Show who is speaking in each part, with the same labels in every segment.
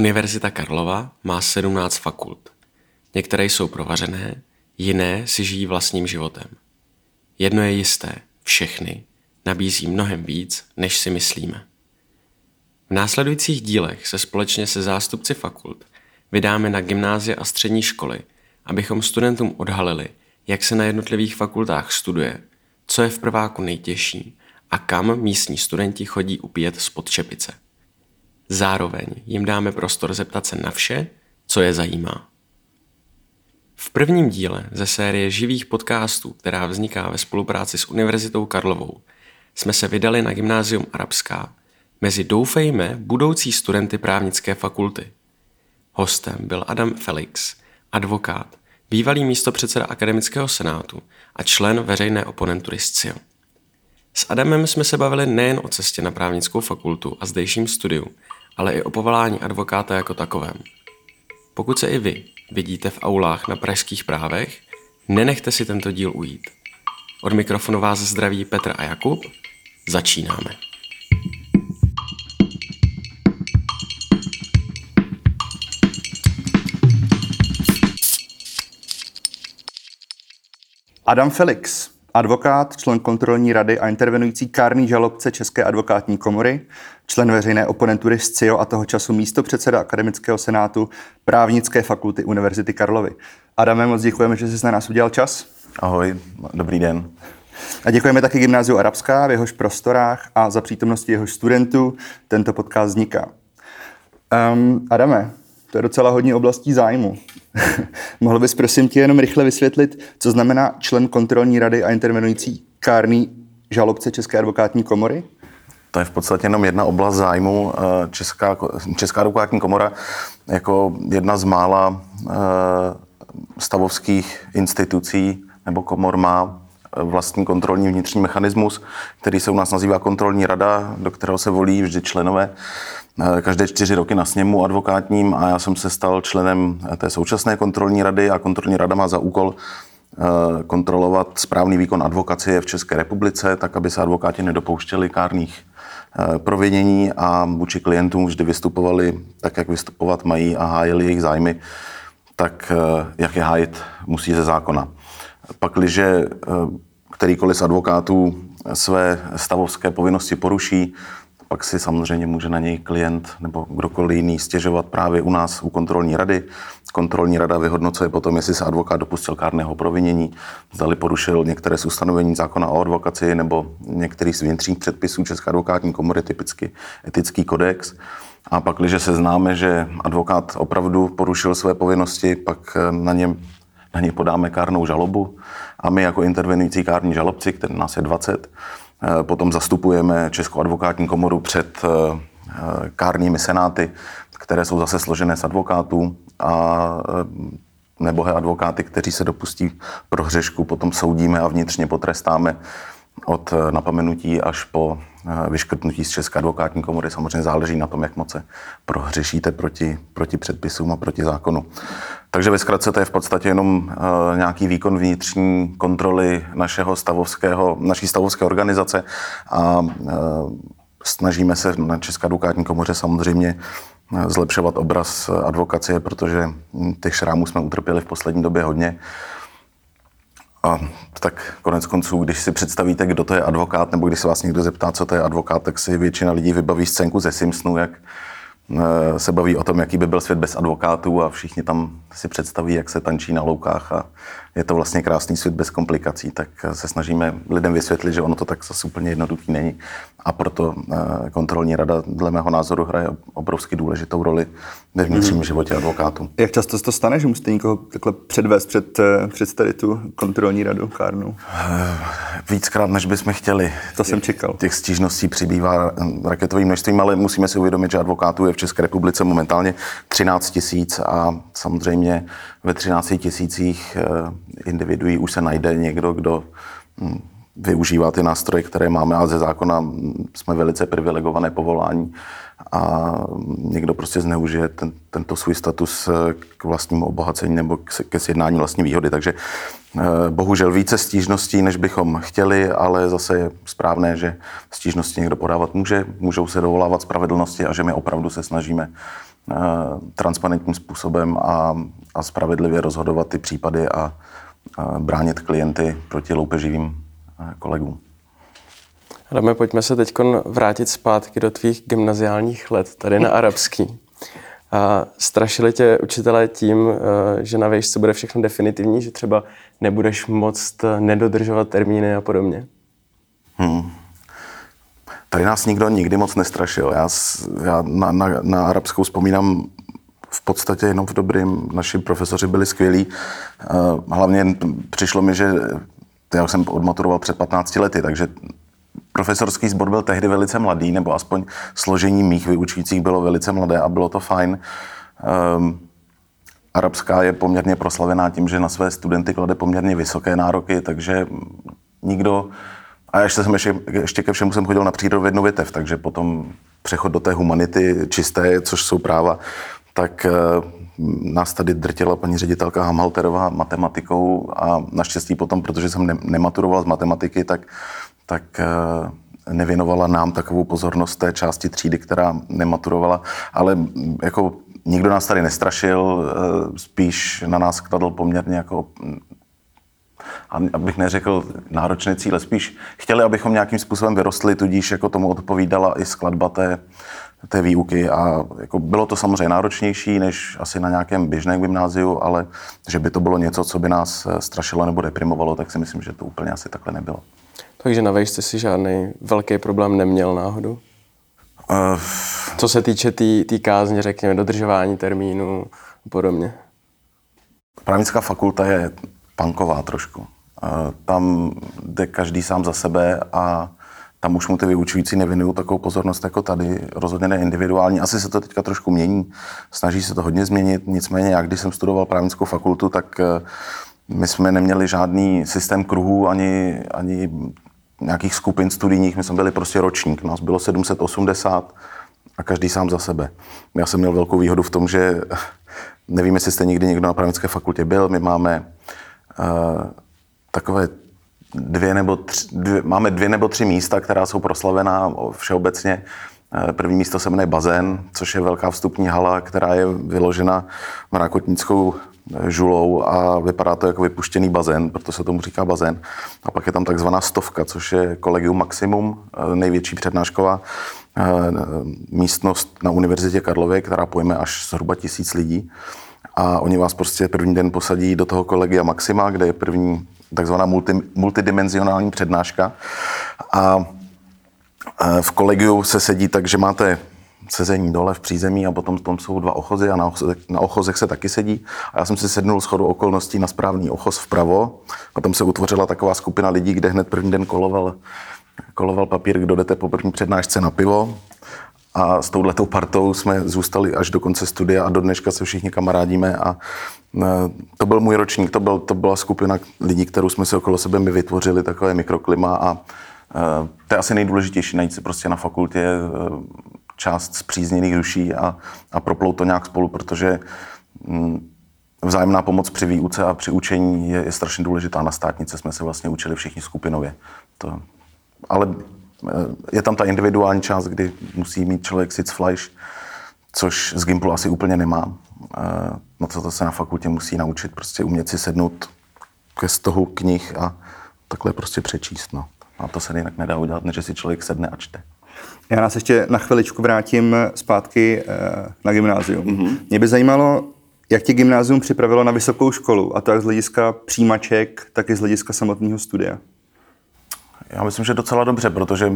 Speaker 1: Univerzita Karlova má 17 fakult. Některé jsou provařené, jiné si žijí vlastním životem. Jedno je jisté, všechny nabízí mnohem víc, než si myslíme. V následujících dílech se společně se zástupci fakult vydáme na gymnázie a střední školy, abychom studentům odhalili, jak se na jednotlivých fakultách studuje, co je v prváku nejtěžší a kam místní studenti chodí upíjet spod čepice. Zároveň jim dáme prostor zeptat se na vše, co je zajímá. V prvním díle ze série živých podcastů, která vzniká ve spolupráci s Univerzitou Karlovou, jsme se vydali na Gymnázium Arabská mezi doufejme budoucí studenty právnické fakulty. Hostem byl Adam Felix, advokát, bývalý místopředseda akademického senátu a člen veřejné oponentury SCIO. S Adamem jsme se bavili nejen o cestě na právnickou fakultu a zdejším studiu, ale i o povolání advokáta jako takovém. Pokud se i vy vidíte v aulách na pražských právech, nenechte si tento díl ujít. Od mikrofonu vás zdraví Petr a Jakub. Začínáme.
Speaker 2: Adam Felix, advokát, člen kontrolní rady a intervenující kárný žalobce České advokátní komory, člen veřejné oponentury SCIO a toho času místo předseda Akademického senátu právnické fakulty Univerzity Karlovy. Adame, moc děkujeme, že jsi na nás udělal čas.
Speaker 3: Ahoj, dobrý den.
Speaker 2: A děkujeme taky Gymnáziu Arabská v jehož prostorách a za přítomnosti jehož studentů tento podcast vzniká. Um, Adame, to je docela hodně oblastí zájmu. Mohl bys prosím tě jenom rychle vysvětlit, co znamená člen kontrolní rady a intervenující kárný žalobce České advokátní komory?
Speaker 3: To je v podstatě jenom jedna oblast zájmu. Eh, Česká, Česká advokátní komora jako jedna z mála eh, stavovských institucí nebo komor má vlastní kontrolní vnitřní mechanismus, který se u nás nazývá kontrolní rada, do kterého se volí vždy členové Eh, každé čtyři roky na sněmu advokátním a já jsem se stal členem eh, té současné kontrolní rady a kontrolní rada má za úkol eh, kontrolovat správný výkon advokacie v České republice, tak aby se advokáti nedopouštěli kárných provinění a vůči klientům vždy vystupovali tak, jak vystupovat mají a hájili jejich zájmy, tak jak je hájit musí ze zákona. Pakliže kterýkoliv z advokátů své stavovské povinnosti poruší, pak si samozřejmě může na něj klient nebo kdokoliv jiný stěžovat právě u nás u kontrolní rady. Kontrolní rada vyhodnocuje potom, jestli se advokát dopustil kárného provinění, zdali porušil některé z ustanovení zákona o advokaci nebo některý z vnitřních předpisů České advokátní komory, typicky etický kodex. A pak, když se známe, že advokát opravdu porušil své povinnosti, pak na něm na něj podáme kárnou žalobu a my jako intervenující kární žalobci, který nás je 20, Eh, potom zastupujeme Českou advokátní komoru před eh, eh, kárními senáty, které jsou zase složené z advokátů a nebohé advokáty, kteří se dopustí prohřešku, potom soudíme a vnitřně potrestáme od napomenutí až po vyškrtnutí z České advokátní komory. Samozřejmě záleží na tom, jak moc se prohřešíte proti, proti předpisům a proti zákonu. Takže ve zkratce to je v podstatě jenom uh, nějaký výkon vnitřní kontroly našeho stavovského, naší stavovské organizace a snažíme se na České advokátní komoře samozřejmě zlepšovat obraz advokacie, protože těch šrámů jsme utrpěli v poslední době hodně. A tak konec konců, když si představíte, kdo to je advokát, nebo když se vás někdo zeptá, co to je advokát, tak si většina lidí vybaví scénku ze Simpsonu, jak Eh, se baví o tom, jaký by byl svět bez advokátů a všichni tam si představí, jak se tančí na loukách a je to vlastně krásný svět bez komplikací, tak se snažíme lidem vysvětlit, že ono to tak zase úplně jednoduchý není. A proto eh, kontrolní rada dle mého názoru hraje obrovsky důležitou roli ve vnitřním mm. životě advokátů.
Speaker 2: Jak často se to stane, že musíte někoho takhle předvést před, eh, před tady tu kontrolní radu kárnou?
Speaker 3: Víckrát, než bychom chtěli.
Speaker 2: To jsem čekal.
Speaker 3: Těch stížností přibývá raketovým množstvím, ale musíme si uvědomit, že advokátů je v České republice momentálně 13 tisíc a samozřejmě ve 13 tisících eh, individuí už se najde někdo, kdo hm, využívá ty nástroje, které máme a ze zákona hm, jsme velice privilegované povolání a někdo prostě zneužije ten, tento svůj status eh, k vlastnímu obohacení nebo ke sjednání vlastní výhody. Takže eh, bohužel více stížností, než bychom chtěli, ale zase je správné, že stížnosti někdo podávat může, můžou se dovolávat spravedlnosti a že my opravdu se snažíme transparentním způsobem a, a spravedlivě rozhodovat ty případy a, a bránit klienty proti loupeživým kolegům.
Speaker 1: Adame, pojďme se teď vrátit zpátky do tvých gymnaziálních let tady na arabský. A strašili tě učitelé tím, eh, že na výšce bude všechno definitivní, že třeba nebudeš moct eh, nedodržovat termíny a podobně? Hmm.
Speaker 3: Tady nás nikdo nikdy moc nestrašil. Já, já na, na, na arabskou vzpomínám v podstatě jenom v dobrým. Naši profesoři byli skvělí. Eh, hlavně přišlo mi, že já jsem odmaturoval před 15 lety, takže profesorský sbor byl tehdy velice mladý, nebo aspoň složení mých vyučujících bylo velice mladé a bylo to fajn. Um, arabská je poměrně proslavená tím, že na své studenty klade poměrně vysoké nároky, takže nikdo... A ještě, jsem ještě, ještě ke všemu jsem chodil na přírodovědnou větev, takže potom přechod do té humanity čisté, což jsou práva, tak uh, nás tady drtila paní ředitelka Hamalterová matematikou a naštěstí potom, protože jsem ne, nematuroval z matematiky, tak tak eh, nevěnovala nám takovou pozornost té části třídy, která nematurovala, ale mm, jako nikdo nás tady nestrašil, eh, spíš na nás kladl poměrně jako mm, abych neřekl náročné cíle, spíš chtěli, abychom nějakým způsobem vyrostli, tudíž jako tomu odpovídala i skladba té, té výuky a jako bylo to samozřejmě náročnější než asi na nějakém běžném gymnáziu, ale že by to bylo něco, co by nás eh, strašilo nebo deprimovalo, tak si myslím, že to úplně asi takhle nebylo.
Speaker 1: Takže na vejšce si žádný velký problém neměl náhodou? Uh, Co se týče té tý, kázně, řekněme, dodržování termínu a podobně.
Speaker 3: Právnická fakulta je panková trošku. Tam jde každý sám za sebe a tam už mu ty vyučující nevěnují takovou pozornost jako tady, rozhodně ne individuální. Asi se to teďka trošku mění, snaží se to hodně změnit, nicméně já, když jsem studoval právnickou fakultu, tak uh, my jsme neměli žádný systém kruhů ani, ani nějakých skupin studijních, my jsme byli prostě ročník, nás bylo 780 a každý sám za sebe. Já jsem měl velkou výhodu v tom, že nevím, jestli jste někdy někdo na právnické fakultě byl, my máme takové dvě nebo tři, dvě, máme dvě nebo tři místa, která jsou proslavená všeobecně. První místo se jmenuje Bazén, což je velká vstupní hala, která je vyložena mrakotnickou žulou a vypadá to jako vypuštěný bazén, proto se tomu říká bazén. A pak je tam takzvaná stovka, což je kolegium maximum, eh, největší přednášková eh, místnost na Univerzitě Karlově, která pojme až zhruba tisíc lidí. A oni vás prostě první den posadí do toho kolegia Maxima, kde je první takzvaná multi, multidimenzionální přednáška. A v kolegiu se sedí tak, že máte sezení dole v přízemí a potom tam jsou dva ochozy a na, ochozech, na ochozech se taky sedí. A já jsem si sednul schodu okolností na správný ochoz vpravo a tam se utvořila taková skupina lidí, kde hned první den koloval, koloval papír, kdo jdete po první přednášce na pivo. A s touhletou partou jsme zůstali až do konce studia a do dneška se všichni kamarádíme a e, to byl můj ročník, to, byl, to byla skupina lidí, kterou jsme si okolo sebe my vytvořili, takové mikroklima a e, to je asi nejdůležitější, najít si prostě na fakultě e, část zpřízněných duší a, a proplout to nějak spolu, protože mm, vzájemná pomoc při výuce a při učení je, je strašně důležitá. Na státnice jsme se vlastně učili všichni skupinově. To, ale je tam ta individuální část, kdy musí mít člověk sitz fleisch, což z Gimplu asi úplně nemá. Eh, no to, to se na fakultě musí naučit, prostě umět si sednout ke stohu knih a takhle prostě přečíst. No. A to se jinak nedá udělat, než si člověk sedne a čte.
Speaker 2: Já nás ještě na chviličku vrátím zpátky eh, na gymnázium. Mm-hmm. Mě by zajímalo, jak tě gymnázium připravilo na vysokou školu, a to jak z hlediska přijímaček, tak i z hlediska samotného studia.
Speaker 3: Já myslím, že docela dobře, protože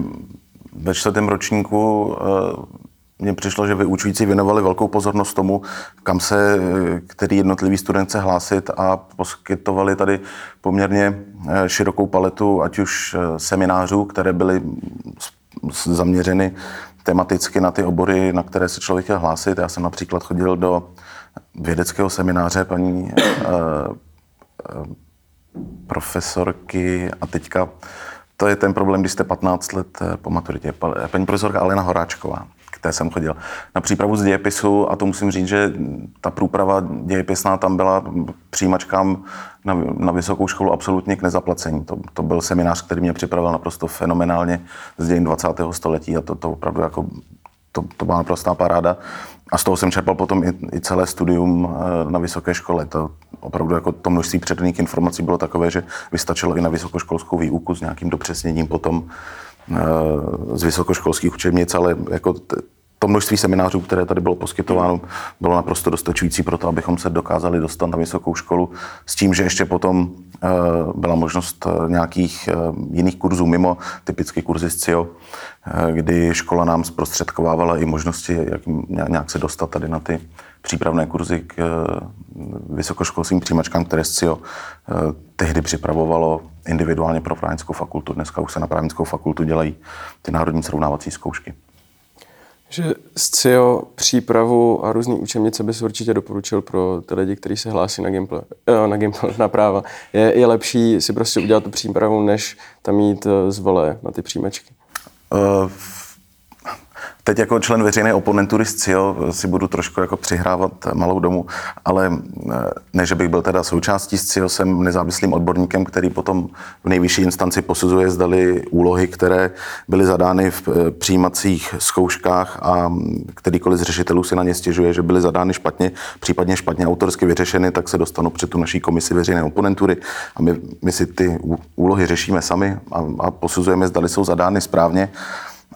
Speaker 3: ve čtvrtém ročníku eh, mně přišlo, že vyučující věnovali velkou pozornost tomu, kam se který jednotlivý student se hlásit a poskytovali tady poměrně eh, širokou paletu, ať už seminářů, které byly zaměřeny tematicky na ty obory, na které se člověk chtěl hlásit. Já jsem například chodil do vědeckého semináře paní profesorky a teďka to je ten problém, když jste 15 let eh, po maturitě. Paní profesorka Alena Horáčková té jsem chodil. Na přípravu z dějepisu, a to musím říct, že ta průprava dějepisná tam byla přijímačkám na, na vysokou školu absolutně k nezaplacení. To, to byl seminář, který mě připravil naprosto fenomenálně z dějin 20. století a to, to opravdu jako to, to byla naprostá paráda. A z toho jsem čerpal potom i, i celé studium eh, na vysoké škole. To opravdu jako to množství předaných informací bylo takové, že vystačilo i na vysokoškolskou výuku s nějakým dopřesněním potom eh, z vysokoškolských učebnic, ale jako to množství seminářů, které tady bylo poskytováno, bylo naprosto dostačující pro to, abychom se dokázali dostat na vysokou školu s tím, že ještě potom eh, byla možnost eh, nějakých eh, jiných kurzů mimo, typicky kurzy z CIO, kdy škola nám zprostředkovávala i možnosti, jak nějak se dostat tady na ty přípravné kurzy k vysokoškolským přijímačkám, které SCIO tehdy připravovalo individuálně pro právnickou fakultu. Dneska už se na právnickou fakultu dělají ty národní srovnávací zkoušky.
Speaker 4: Že SCIO přípravu a různé učebnice bys určitě doporučil pro ty lidi, kteří se hlásí na Gimple, eh, na, Gimple, na práva. Je, je lepší si prostě udělat tu přípravu, než tam mít eh, z vole na ty příjmečky? Uh,
Speaker 3: Teď jako člen veřejné oponentury z CIO si budu trošku jako přihrávat malou domu, ale eh, ne, že bych byl teda součástí z CIO, jsem nezávislým odborníkem, který potom v nejvyšší instanci posuzuje, zdali úlohy, které byly zadány v eh, přijímacích zkouškách a kterýkoliv z řešitelů si na ně stěžuje, že byly zadány špatně, případně špatně autorsky vyřešeny, tak se dostanou před tu naší komisi veřejné oponentury a my, my si ty úlohy řešíme sami a, a posuzujeme, zdali jsou zadány správně.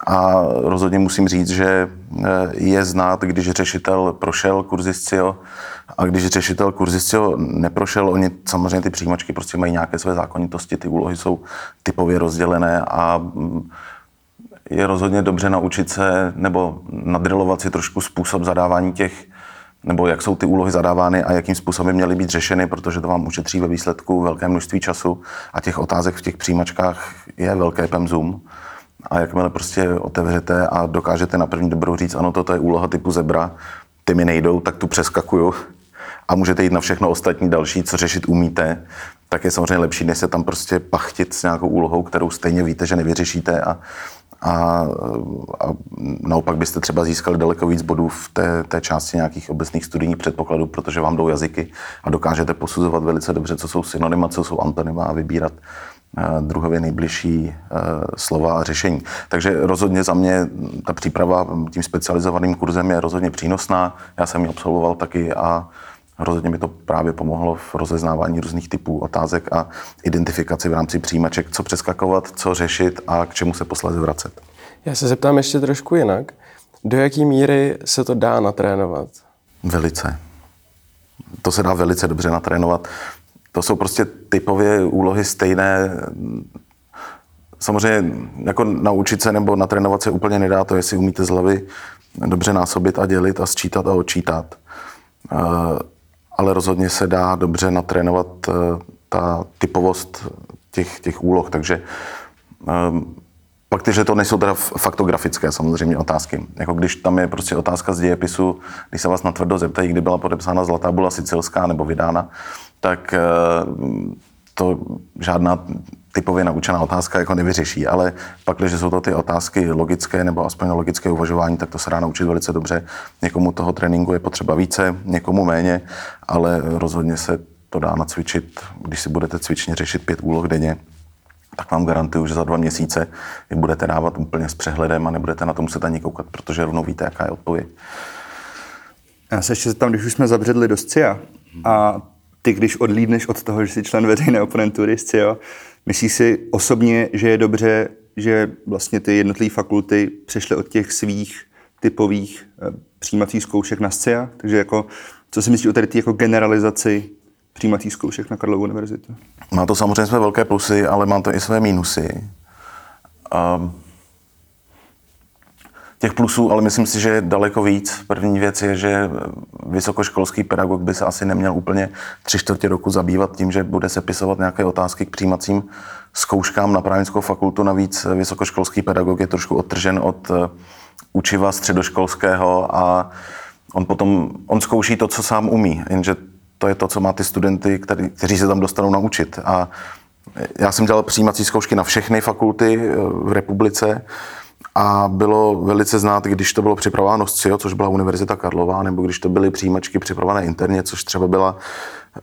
Speaker 3: A rozhodně musím říct, že eh, je znát, když řešitel prošel kurzy SCIO a když řešitel kurzy SCIO neprošel, oni samozřejmě ty přijímačky prostě mají nějaké své zákonitosti, ty úlohy jsou typově rozdělené a mm, je rozhodně dobře naučit se nebo nadrilovat si trošku způsob zadávání těch, nebo jak jsou ty úlohy zadávány a jakým způsobem měly být řešeny, protože to vám ušetří ve výsledku velké množství času a těch otázek v těch přijímačkách je velké pemzum. A jakmile prostě otevřete a dokážete na první dobrou říct, ano, toto je úloha typu zebra, ty mi nejdou, tak tu přeskakuju a můžete jít na všechno ostatní další, co řešit umíte, tak je samozřejmě lepší, než se tam prostě pachtit s nějakou úlohou, kterou stejně víte, že nevyřešíte a, a, a naopak byste třeba získali daleko víc bodů v té, té části nějakých obecných studijních předpokladů, protože vám jdou jazyky a dokážete posuzovat velice dobře, co jsou synonyma, co jsou antonyma a vybírat druhově nejbližší eh, slova a řešení. Takže rozhodně za mě ta příprava tím specializovaným kurzem je rozhodně přínosná. Já jsem ji absolvoval taky a rozhodně mi to právě pomohlo v rozeznávání různých typů otázek a identifikaci v rámci přijímaček, co přeskakovat, co řešit a k čemu se posledně vracet.
Speaker 4: Já se zeptám ještě trošku jinak. Do jaké míry se to dá natrénovat?
Speaker 3: Velice. To se dá velice dobře natrénovat to jsou prostě typově úlohy stejné. Samozřejmě jako naučit se nebo natrénovat se úplně nedá to, jestli umíte z hlavy dobře násobit a dělit a sčítat a odčítat. Eh, ale rozhodně se dá dobře natrénovat eh, ta typovost těch, těch úloh, takže eh, pak ty, že to nejsou teda faktografické samozřejmě otázky. Jako když tam je prostě otázka z dějepisu, když se vás natvrdo zeptají, kdy byla podepsána Zlatá bula sicilská nebo vydána, tak eh, to žádná typově naučená otázka jako nevyřeší, ale pak, když jsou to ty otázky logické nebo aspoň logické uvažování, tak to se dá naučit velice dobře. Někomu toho tréninku je potřeba více, někomu méně, ale rozhodně se to dá nacvičit, když si budete cvičně řešit pět úloh denně, tak vám garantuju, že za dva měsíce je budete dávat úplně s přehledem a nebudete na to muset ani koukat, protože rovnou víte, jaká je odpověď.
Speaker 2: Já se ještě zeptám, když už jsme zabředli do SCIA a ty, když odlídneš od toho, že jsi člen veřejné oponentury SCIO, myslíš si osobně, že je dobře, že vlastně ty jednotlivé fakulty přešly od těch svých typových eh, přijímacích zkoušek na SCIA? Takže jako, co si myslíš o tady té jako generalizaci přijímacích zkoušek na Karlovu univerzitu?
Speaker 3: Má to samozřejmě své velké plusy, ale má to i své mínusy. Um, těch plusů, ale myslím si, že je daleko víc. První věc je, že vysokoškolský pedagog by se asi neměl úplně tři čtvrtě roku zabývat tím, že bude sepisovat nějaké otázky k přijímacím zkouškám na právnickou fakultu. Navíc vysokoškolský pedagog je trošku odtržen od eh, učiva středoškolského a on potom, on zkouší to, co sám umí, jenže to je to, co má ty studenty, který, kteří se tam dostanou naučit. A já jsem dělal přijímací zkoušky na všechny fakulty eh, v republice a bylo velice znát, když to bylo připravováno z CIO, což byla Univerzita Karlová, nebo když to byly přijímačky připravené interně, což třeba byla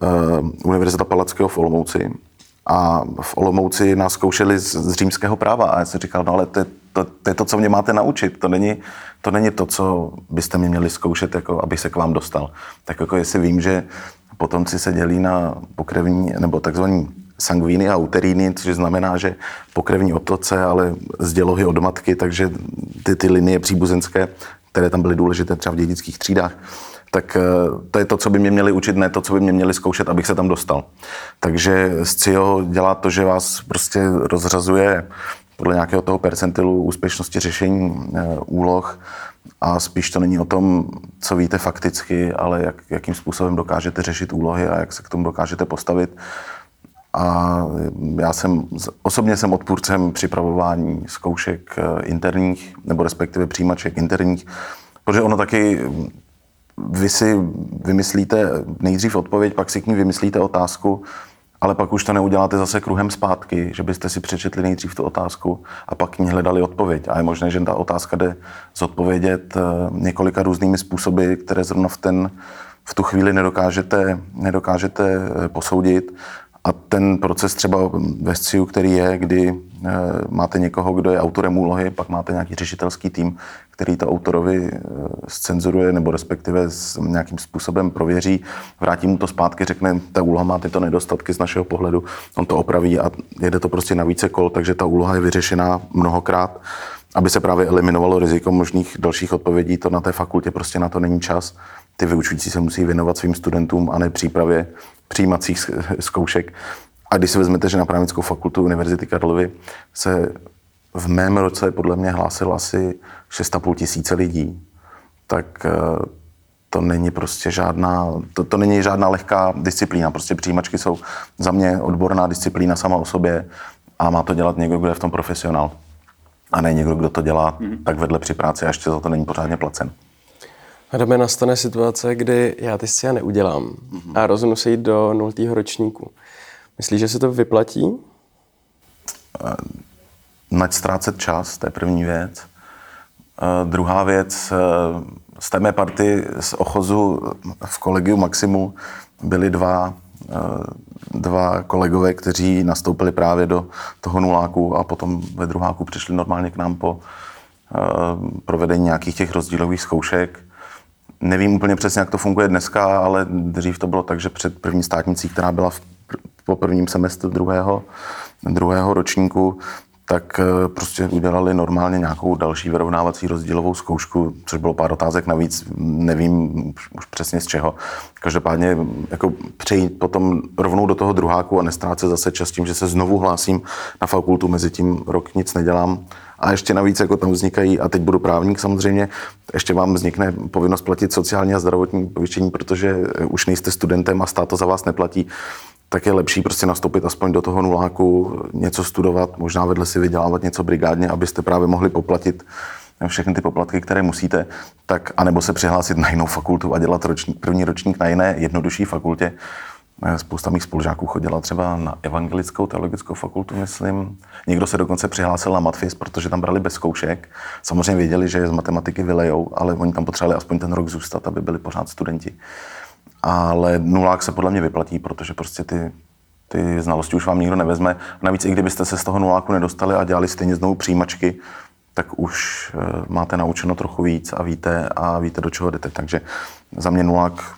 Speaker 3: uh, Univerzita Palackého v Olomouci. A v Olomouci nás zkoušeli z, z římského práva a já jsem říkal, no ale to, to, to je to, co mě máte naučit. To není, to není to, co byste mě měli zkoušet, jako aby se k vám dostal. Tak jako jestli vím, že potomci se dělí na pokrevní nebo takzvaný sangvíny a uteríny, což znamená, že pokrevní otoce, ale z dělohy od matky, takže ty, ty linie příbuzenské, které tam byly důležité třeba v dědických třídách, tak eh, to je to, co by mě měli učit, ne to, co by mě měli zkoušet, abych se tam dostal. Takže SCIO dělá to, že vás prostě rozřazuje podle nějakého toho percentilu úspěšnosti řešení eh, úloh a spíš to není o tom, co víte fakticky, ale jak, jakým způsobem dokážete řešit úlohy a jak se k tomu dokážete postavit. A já jsem, osobně jsem odpůrcem připravování zkoušek eh, interních, nebo respektive přijímaček interních, protože ono taky vy si vymyslíte nejdřív odpověď, pak si k ní vymyslíte otázku, ale pak už to neuděláte zase kruhem zpátky, že byste si přečetli nejdřív tu otázku a pak k ní hledali odpověď. A je možné, že ta otázka jde zodpovědět eh, několika různými způsoby, které zrovna v, ten, v tu chvíli nedokážete, nedokážete eh, posoudit. A ten proces třeba ve SCIU, který je, kdy máte někoho, kdo je autorem úlohy, pak máte nějaký řešitelský tým, který to autorovi scenzuruje nebo respektive s nějakým způsobem prověří, vrátí mu to zpátky, řekne, ta úloha má tyto nedostatky z našeho pohledu, on to opraví a jede to prostě na více kol, takže ta úloha je vyřešená mnohokrát, aby se právě eliminovalo riziko možných dalších odpovědí, to na té fakultě prostě na to není čas. Ty vyučující se musí věnovat svým studentům a ne přípravě přijímacích zkoušek. A když si vezmete, že na právnickou fakultu Univerzity Karlovy se v mém roce podle mě hlásilo asi 6,5 tisíce lidí, tak eh, to není prostě žádná, to, to není žádná lehká disciplína. Prostě přijímačky jsou za mě odborná disciplína sama o sobě a má to dělat někdo, kdo je v tom profesionál. A ne někdo, kdo to dělá mm-hmm. tak vedle při práci a ještě za to není pořádně placen.
Speaker 4: Adame, nastane situace, kdy já ty SCIA neudělám mm-hmm. a rozhodnu se jít do nultého ročníku. Myslíš, že se to vyplatí?
Speaker 3: Uh, nať ztrácet čas, to je první věc. Uh, druhá věc, uh, z té mé party z Ochozu v kolegiu Maximu byli dva, uh, dva kolegové, kteří nastoupili právě do toho nuláku a potom ve druháku přišli normálně k nám po provedení nějakých těch rozdílových zkoušek. Nevím úplně přesně, jak to funguje dneska, ale dřív to bylo tak, že před první státnicí, která byla v, po prvním semestru druhého, druhého ročníku, tak eh, prostě udělali normálně nějakou další vyrovnávací rozdílovou zkoušku, což bylo pár otázek navíc, nevím už přesně z čeho. Každopádně jako přejít potom rovnou do toho druháku a nestrácet zase čas tím, že se znovu hlásím na fakultu, mezi tím rok nic nedělám. A ještě navíc, jako tam vznikají, a teď budu právník samozřejmě, ještě vám vznikne povinnost platit sociální a zdravotní pojištění, protože už nejste studentem a stát to za vás neplatí tak je lepší prostě nastoupit aspoň do toho nuláku, něco studovat, možná vedle si vydělávat něco brigádně, abyste právě mohli poplatit všechny ty poplatky, které musíte, tak anebo se přihlásit na jinou fakultu a dělat ročník, první ročník na jiné jednodušší fakultě. Spousta mých spolužáků chodila třeba na evangelickou teologickou fakultu, myslím. Někdo se dokonce přihlásil na matfis, protože tam brali bez zkoušek. Samozřejmě věděli, že je z matematiky vylejou, ale oni tam potřebovali aspoň ten rok zůstat, aby byli pořád studenti ale nulák se podle mě vyplatí, protože prostě ty, ty znalosti už vám nikdo nevezme. Navíc i kdybyste se z toho nuláku nedostali a dělali stejně znovu přijímačky, tak už eh, máte naučeno trochu víc a víte, a víte, do čeho jdete. Takže za mě nulák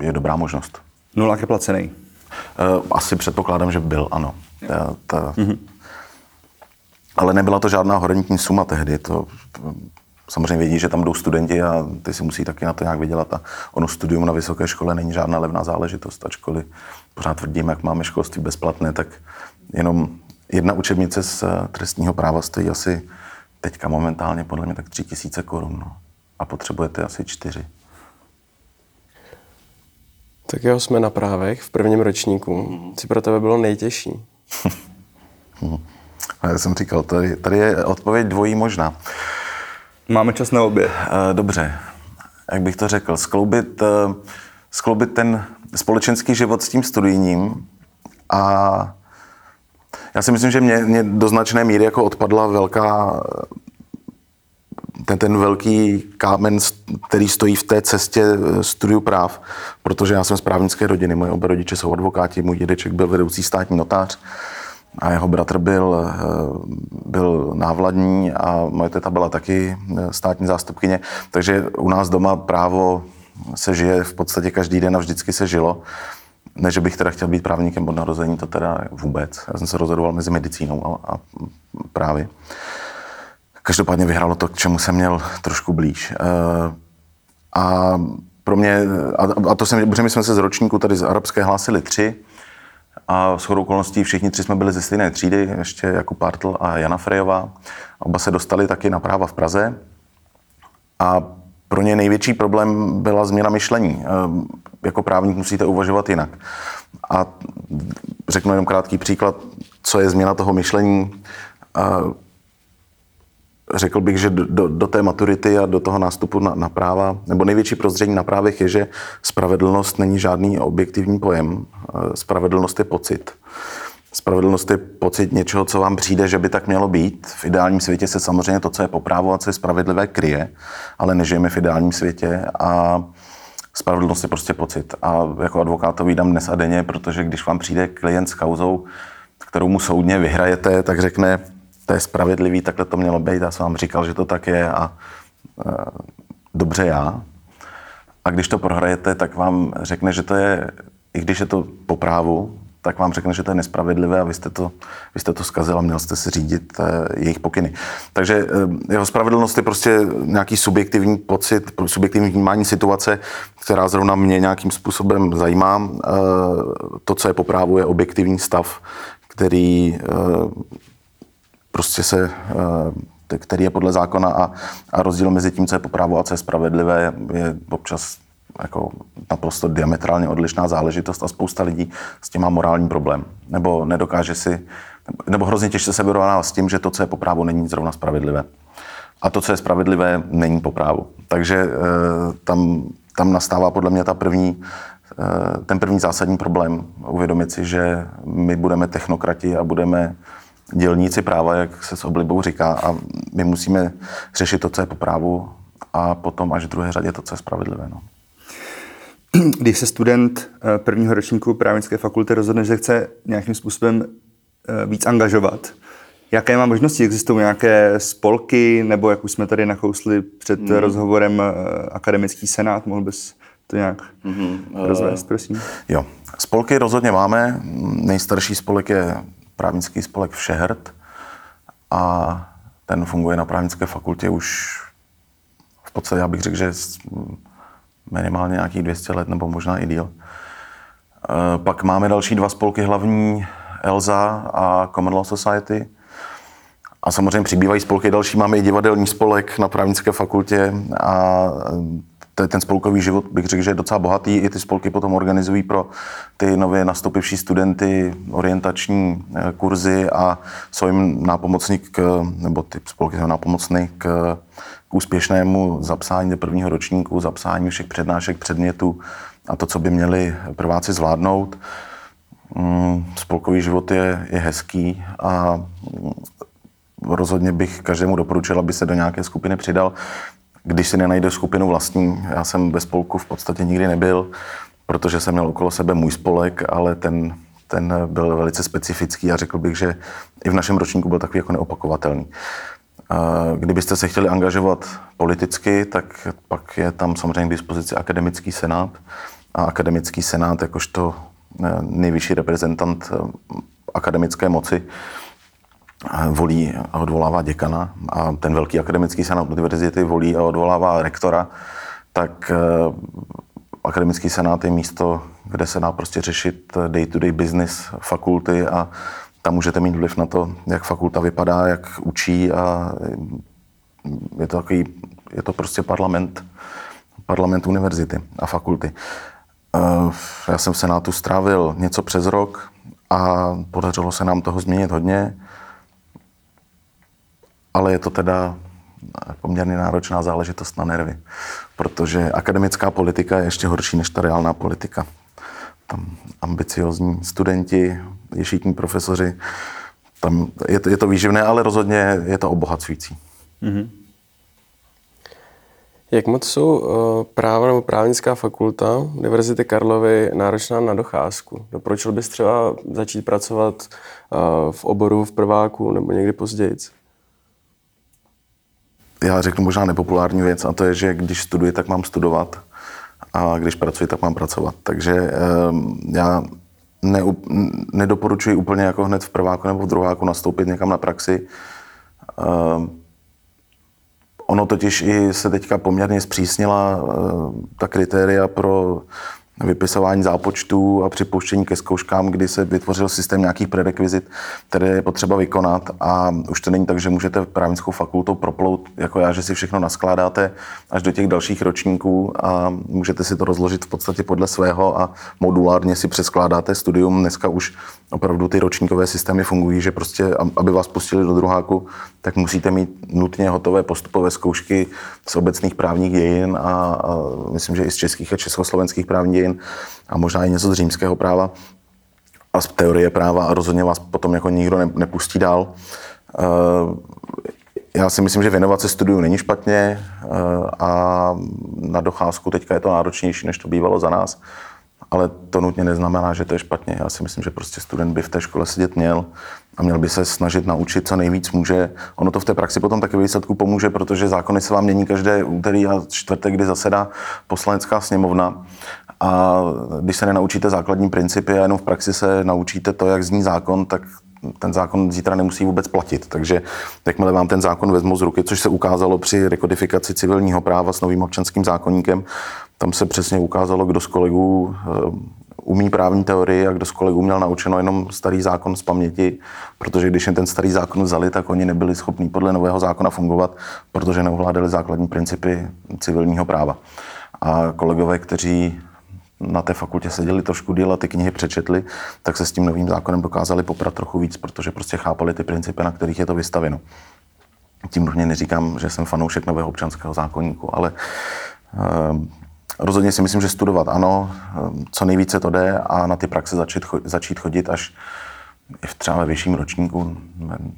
Speaker 3: je dobrá možnost.
Speaker 2: Nulák je placený?
Speaker 3: Eh, asi předpokládám, že byl, ano. Ta, ta, mm-hmm. Ale nebyla to žádná horentní suma tehdy. To samozřejmě vědí, že tam jdou studenti a ty si musí taky na to nějak vydělat. A ono studium na vysoké škole není žádná levná záležitost, ačkoliv pořád tvrdíme, jak máme školství bezplatné, tak jenom jedna učebnice z eh, trestního práva stojí asi teďka momentálně podle mě tak tři tisíce korun. No. A potřebujete asi čtyři.
Speaker 4: Tak jo, jsme na právech v prvním ročníku. Co pro tebe bylo nejtěžší?
Speaker 3: Já jsem říkal, tady, tady je odpověď dvojí možná.
Speaker 2: Máme čas na obě.
Speaker 3: Eh, dobře, jak bych to řekl, skloubit, eh, skloubit ten společenský život s tím studijním a já si myslím, že mě, mě do značné míry jako odpadla velká ten, ten velký kámen, který stojí v té cestě eh, studiu práv, protože já jsem z právnické rodiny, moje oba rodiče jsou advokáti, můj dědeček byl vedoucí státní notář a jeho bratr byl, eh, byl návladní a moje teta byla taky eh, státní zástupkyně, takže u nás doma právo se žije v podstatě každý den a vždycky se žilo. Ne, že bych teda chtěl být právníkem od narození, to teda vůbec. Já jsem se rozhodoval mezi medicínou a, a právě. Každopádně vyhrálo to, k čemu jsem měl trošku blíž. Eh, a pro mě, a to jsem, protože my jsme se z ročníku tady z arabské hlásili tři, a s chodou okolností všichni tři jsme byli ze stejné třídy, ještě jako Partl a Jana Frejová. Oba se dostali taky na práva v Praze. A pro ně největší problém byla změna myšlení. Eh, jako právník musíte uvažovat jinak. A řeknu jenom krátký příklad, co je změna toho myšlení. Řekl bych, že do, do té maturity a do toho nástupu na, na práva, nebo největší prozření na právech je, že spravedlnost není žádný objektivní pojem. Eh, spravedlnost je pocit. Spravedlnost je pocit něčeho, co vám přijde, že by tak mělo být. V ideálním světě se samozřejmě to, co je po právu a co je spravedlivé, kryje, ale nežijeme v ideálním světě a spravedlnost je prostě pocit. A jako advokát to vídám dnes a denně, protože když vám přijde klient s kauzou, kterou mu soudně vyhrajete, tak řekne, to je spravedlivý, takhle to mělo být, já jsem vám říkal, že to tak je a e, dobře já. A když to prohrajete, tak vám řekne, že to je, i když je to po právu, tak vám řekne, že to je nespravedlivé a vy jste to, vy jste to zkazil a měl jste si řídit e, jejich pokyny. Takže e, jeho spravedlnost je prostě nějaký subjektivní pocit, subjektivní vnímání situace, která zrovna mě nějakým způsobem zajímá. E, to, co je po právu, je objektivní stav, který prostě se, eh, který je podle zákona a, a rozdíl mezi tím, co je po právu a co je spravedlivé, je občas jako naprosto diametrálně odlišná záležitost a spousta lidí s tím má morální problém. Nebo nedokáže si, nebo hrozně těžce se vyrovná s tím, že to, co je po právu, není zrovna spravedlivé. A to, co je spravedlivé, není po právu. Takže e, tam, tam nastává podle mě ta první, e, ten první zásadní problém. Uvědomit si, že my budeme technokrati a budeme dělníci práva, jak se s oblibou říká, a my musíme řešit to, co je po právu a potom až v druhé řadě to, co je spravedlivé. No.
Speaker 2: Když se student eh, prvního ročníku právnické fakulty rozhodne, že chce nějakým způsobem eh, víc angažovat, jaké má možnosti? Existují nějaké spolky, nebo jak už jsme tady nakousli před mm. rozhovorem eh, akademický senát, mohl bys to nějak mm-hmm. rozvést, prosím?
Speaker 3: Jo, spolky rozhodně máme. Nejstarší spolek je právnický spolek Všehrt a ten funguje na právnické fakultě už v podstatě, já bych řekl, že minimálně nějakých 200 let nebo možná i díl. E, pak máme další dva spolky hlavní, Elza a Common Law Society. A samozřejmě přibývají spolky další. Máme i divadelní spolek na právnické fakultě a ten spolkový život bych řekl, že je docela bohatý. I ty spolky potom organizují pro ty nově nastoupivší studenty orientační eh, kurzy a jsou jim nápomocní k, nebo ty spolky jsou nápomocny k, k úspěšnému zapsání do prvního ročníku, zapsání všech přednášek, předmětů a to, co by měli prváci zvládnout. Mm, spolkový život je, je hezký a rozhodně bych každému doporučil, aby se do nějaké skupiny přidal když si nenajde skupinu vlastní. Já jsem ve spolku v podstatě nikdy nebyl, protože jsem měl okolo sebe můj spolek, ale ten, ten byl velice specifický a řekl bych, že i v našem ročníku byl takový jako neopakovatelný. Kdybyste se chtěli angažovat politicky, tak pak je tam samozřejmě k dispozici akademický senát. A akademický senát, jakožto eh, nejvyšší reprezentant eh, akademické moci, volí a odvolává děkana a ten velký akademický senát univerzity volí a odvolává rektora, tak eh, akademický senát je místo, kde se dá prostě řešit day-to-day business fakulty a tam můžete mít vliv na to, jak fakulta vypadá, jak učí a je to takový, je to prostě parlament, parlament univerzity a fakulty. Eh, já jsem v Senátu strávil něco přes rok a podařilo se nám toho změnit hodně ale je to teda poměrně náročná záležitost na nervy, protože akademická politika je ještě horší než ta reálná politika. Tam ambiciozní studenti, ješitní profesoři, tam je to, je to výživné, ale rozhodně je to obohacující. Mm-hmm.
Speaker 4: Jak moc jsou uh, práva nebo právnická fakulta Univerzity Karlovy náročná na docházku? Doporučil bys třeba začít pracovat uh, v oboru v prváku nebo někdy později?
Speaker 3: Já řeknu možná nepopulární věc a to je, že když studuji, tak mám studovat a když pracuji, tak mám pracovat. Takže um, já ne, nedoporučuji úplně jako hned v prváku nebo v druháku nastoupit někam na praxi. Um, Ono totiž i se teďka poměrně zpřísnila uh, ta kritéria pro vypisování zápočtů a připouštění ke zkouškám, kdy se vytvořil systém nějakých prerekvizit, které je potřeba vykonat a už to není tak, že můžete právnickou fakultou proplout jako já, že si všechno naskládáte až do těch dalších ročníků a můžete si to rozložit v podstatě podle svého a modulárně si přeskládáte studium. Dneska už opravdu ty ročníkové systémy fungují, že prostě, aby vás pustili do druháku, tak musíte mít nutně hotové postupové zkoušky z obecných právních dějin a, a myslím, že i z českých a československých právních dějin a možná i něco z římského práva a z teorie práva a rozhodně vás potom jako nikdo nepustí dál. Eh, já si myslím, že věnovat se studiu není špatně eh, a na docházku teďka je to náročnější, než to bývalo za nás ale to nutně neznamená, že to je špatně. Já si myslím, že prostě student by v té škole sedět měl a měl by se snažit naučit co nejvíc může. Ono to v té praxi potom taky výsledku pomůže, protože zákony se vám mění každé úterý a čtvrtek, kdy zasedá poslanecká sněmovna. A když se nenaučíte základní principy a jenom v praxi se naučíte to, jak zní zákon, tak ten zákon zítra nemusí vůbec platit. Takže jakmile vám ten zákon vezmu z ruky, což se ukázalo při rekodifikaci civilního práva s novým občanským zákonníkem, tam se přesně ukázalo, kdo z kolegů eh, umí právní teorii a kdo z kolegů měl naučeno jenom starý zákon z paměti, protože když jim ten starý zákon vzali, tak oni nebyli schopni podle nového zákona fungovat, protože neovládali základní principy civilního práva. A kolegové, kteří na té fakultě seděli trošku díl a ty knihy přečetli, tak se s tím novým zákonem dokázali poprat trochu víc, protože prostě chápali ty principy, na kterých je to vystaveno. Tím nutně neříkám, že jsem fanoušek nového občanského zákonníku, ale eh, Rozhodně si myslím, že studovat ano, co nejvíce to jde a na ty praxe začít, začít chodit až v třeba ve vyšším ročníku,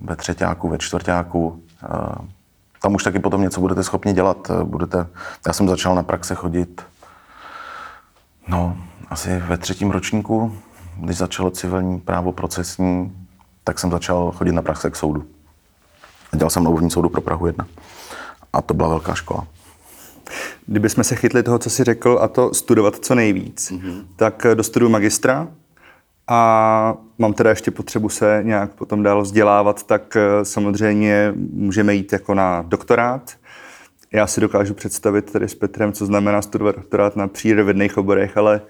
Speaker 3: ve třetíku, ve čtvrtáku. Tam už taky potom něco budete schopni dělat. Budete, já jsem začal na praxe chodit no, asi ve třetím ročníku, když začalo civilní právo procesní, tak jsem začal chodit na praxe k soudu. Dělal jsem na obvodní soudu pro Prahu 1. A to byla velká škola.
Speaker 2: Kdybychom se chytli toho, co jsi řekl, a to studovat co nejvíc, mm-hmm. tak dostuduju magistra a mám teda ještě potřebu se nějak potom dál vzdělávat, tak eh, samozřejmě můžeme jít jako na doktorát. Já si dokážu představit tady s Petrem, co znamená studovat doktorát na přírodovědných oborech, ale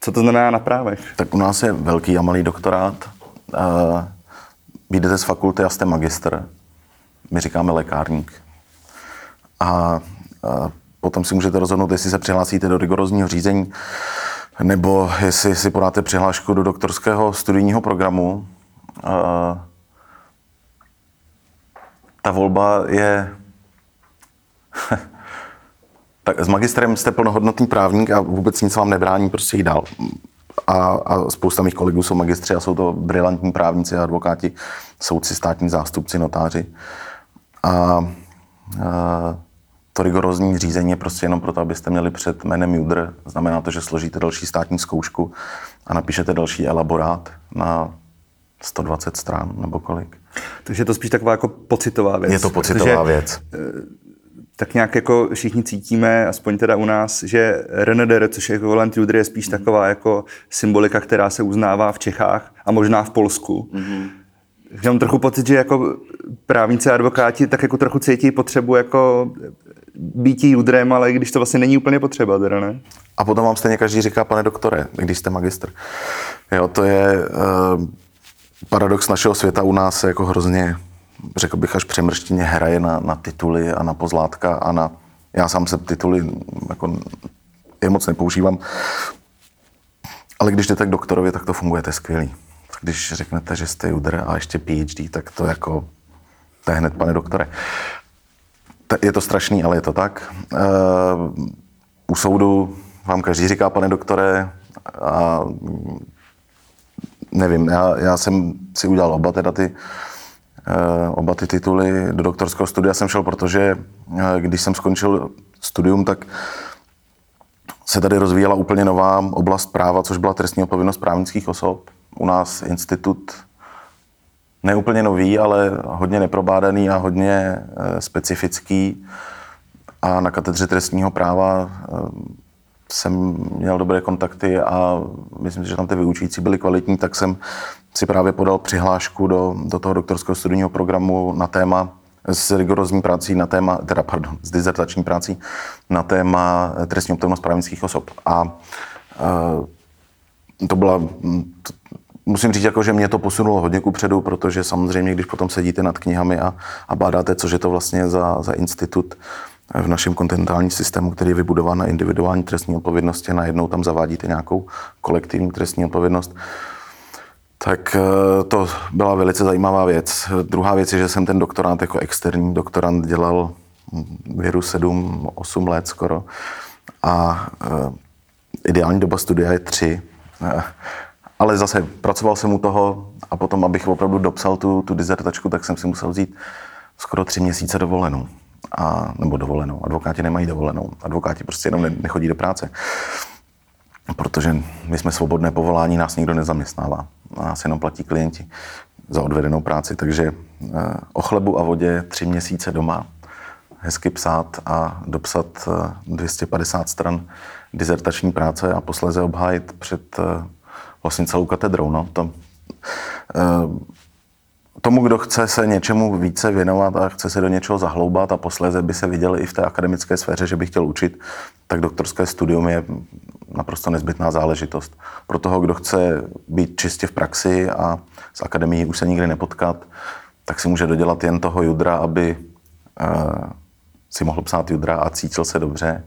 Speaker 2: co to znamená na právech?
Speaker 3: Tak u nás je velký a malý doktorát. Uh, vyjdete z fakulty a jste magistr. My říkáme lékárník. A Potom si můžete rozhodnout, jestli se přihlásíte do rigorózního řízení, nebo jestli si podáte přihlášku do doktorského studijního programu. Ta volba je... tak s magistrem jste plnohodnotný právník a vůbec nic vám nebrání prostě jít dál. A, a spousta mých kolegů jsou magistři a jsou to brilantní právníci, advokáti, soudci, státní zástupci, notáři. A, a to rigorózní řízení je prostě jenom proto, abyste měli před jménem Judr. Znamená to, že složíte další státní zkoušku a napíšete další elaborát na 120 stran nebo kolik.
Speaker 2: Takže je to spíš taková jako pocitová věc.
Speaker 3: Je to pocitová věc.
Speaker 2: Tak nějak jako všichni cítíme, aspoň teda u nás, že RNDR, což je ekvivalent Judr, je spíš taková jako symbolika, která se uznává v Čechách a možná v Polsku. Mm-hmm. Já mám trochu pocit, že jako právníci a advokáti tak jako trochu cítí potřebu jako být judrem, ale když to vlastně není úplně potřeba, teda ne?
Speaker 3: A potom vám stejně každý říká, pane doktore, když jste magistr. Jo, to je uh, paradox našeho světa u nás jako hrozně, řekl bych, až přemrštěně hraje na, na tituly a na pozlátka a na... Já sám se tituly jako je moc nepoužívám, ale když jdete k doktorovi, tak to funguje, to je skvělý. Když řeknete, že jste judr a ještě PhD, tak to jako, to je hned, pane doktore. Je to strašný, ale je to tak. Eh, u soudu vám každý říká, pane doktore, a nevím, já, já jsem si udělal oba teda ty, oba ty tituly do doktorského studia jsem šel, protože eh, když jsem skončil studium, tak se tady rozvíjela úplně nová oblast práva, což byla trestní odpovědnost právnických osob. U nás institut neúplně nový, ale hodně neprobádaný a hodně eh, specifický. A na katedře trestního práva eh, jsem měl dobré kontakty a myslím si, že tam ty vyučující byli kvalitní, tak jsem si právě podal přihlášku do, do toho doktorského studijního programu na téma s rigorózní prací na téma, teda pardon, s dizertační prací na téma trestní odpovědnost právnických osob. A uh, to byla, to, musím říct, jako, že mě to posunulo hodně kupředu, protože samozřejmě, když potom sedíte nad knihami a, a bádáte, což je to vlastně za, za institut v našem kontinentálním systému, který je vybudován na individuální trestní odpovědnosti, najednou tam zavádíte nějakou kolektivní trestní odpovědnost, tak eh, to byla velice zajímavá věc. Druhá věc je, že jsem ten doktorát jako externí doktorant dělal věru 7, 8 let skoro. A uh, ideální doba studia je 3. Uh, ale zase pracoval jsem u toho a potom, abych opravdu dopsal tu, tu dizertačku, tak jsem si musel vzít skoro tři měsíce dovolenou. A, nebo dovolenou. Advokáti nemají dovolenou. Advokáti prostě jenom nechodí do práce. Protože my jsme svobodné povolání, nás nikdo nezaměstnává. Nás jenom platí klienti za odvedenou práci. Takže eh, o chlebu a vodě tři měsíce doma, hezky psát a dopsat 250 eh, stran dizertační práce a posléze obhájit před eh, vlastně celou katedrou. No. To, tomu, kdo chce se něčemu více věnovat a chce se do něčeho zahloubat a posléze by se viděl i v té akademické sféře, že by chtěl učit, tak doktorské studium je naprosto nezbytná záležitost. Pro toho, kdo chce být čistě v praxi a s akademií už se nikdy nepotkat, tak si může dodělat jen toho judra, aby uh, si mohl psát judra a cítil se dobře,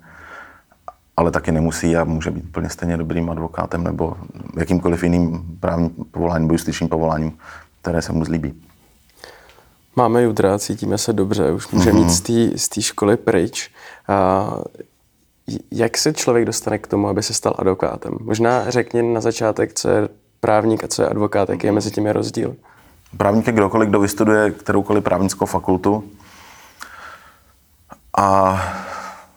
Speaker 3: ale taky nemusí a může být úplně stejně dobrým advokátem nebo jakýmkoliv jiným právním povoláním nebo justičním povoláním, které se mu zlíbí.
Speaker 4: Máme judra, cítíme se dobře, už můžeme mm-hmm. jít z té školy pryč. A jak se člověk dostane k tomu, aby se stal advokátem? Možná řekni na začátek, co je právník a co je advokát, jaký je mezi tím rozdíl?
Speaker 3: Právník je kdokoliv, kdo vystuduje kteroukoliv právnickou fakultu a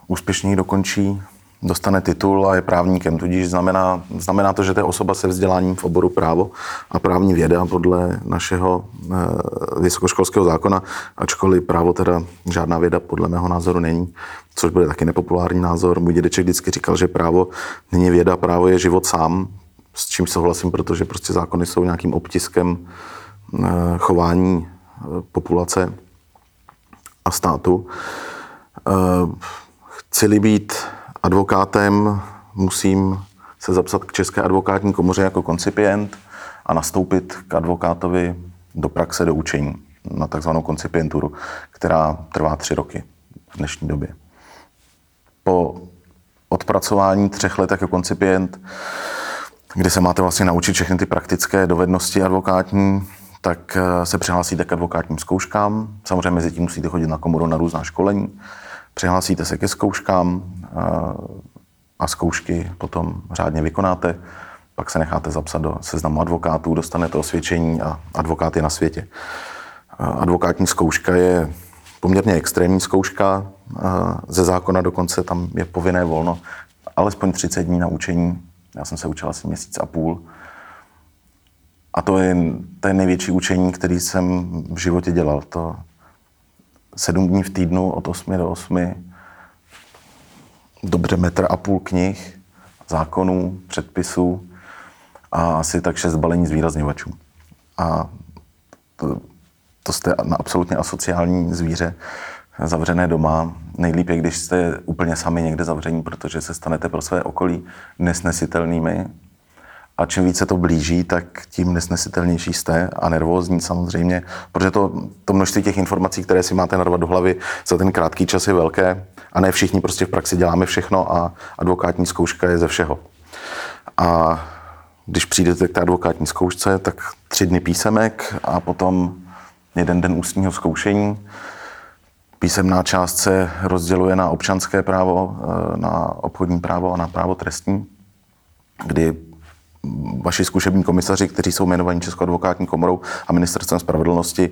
Speaker 3: úspěšně dokončí dostane titul a je právníkem. Tudíž znamená, znamená to, že to je osoba se vzděláním v oboru právo a právní věda podle našeho e, vysokoškolského zákona, ačkoliv právo teda žádná věda podle mého názoru není, což bude taky nepopulární názor. Můj dědeček vždycky říkal, že právo není věda, právo je život sám, s čím souhlasím, protože prostě zákony jsou nějakým obtiskem e, chování e, populace a státu. Chci-li být advokátem, musím se zapsat k České advokátní komoře jako koncipient a nastoupit k advokátovi do praxe, do učení na takzvanou koncipienturu, která trvá tři roky v dnešní době. Po odpracování třech let jako koncipient, kdy se máte vlastně naučit všechny ty praktické dovednosti advokátní, tak eh, se přihlásíte k advokátním zkouškám. Samozřejmě mezi tím musíte chodit na komoru na různá školení. Přihlásíte se ke zkouškám a zkoušky potom řádně vykonáte, pak se necháte zapsat do seznamu advokátů, dostanete osvědčení a advokát je na světě. Advokátní zkouška je poměrně extrémní zkouška, ze zákona dokonce tam je povinné volno, alespoň 30 dní na učení. Já jsem se učil asi měsíc a půl. A to je, to je největší učení, který jsem v životě dělal. To, sedm dní v týdnu od 8 do 8, dobře metr a půl knih, zákonů, předpisů a asi tak šest balení zvýrazněvačů. A to, to jste na absolutně asociální zvíře, zavřené doma. Nejlíp je, když jste úplně sami někde zavření, protože se stanete pro své okolí nesnesitelnými a čím více to blíží, tak tím nesnesitelnější jste a nervózní samozřejmě, protože to, to množství těch informací, které si máte narvat do hlavy za ten krátký čas je velké a ne všichni prostě v praxi děláme všechno a advokátní zkouška je ze všeho. A když přijdete k té advokátní zkoušce, tak tři dny písemek a potom jeden den ústního zkoušení. Písemná část se rozděluje na občanské právo, eh, na obchodní právo a na právo trestní, kdy vaši zkušební komisaři, kteří jsou jmenovaní Českou advokátní komorou a ministerstvem spravedlnosti,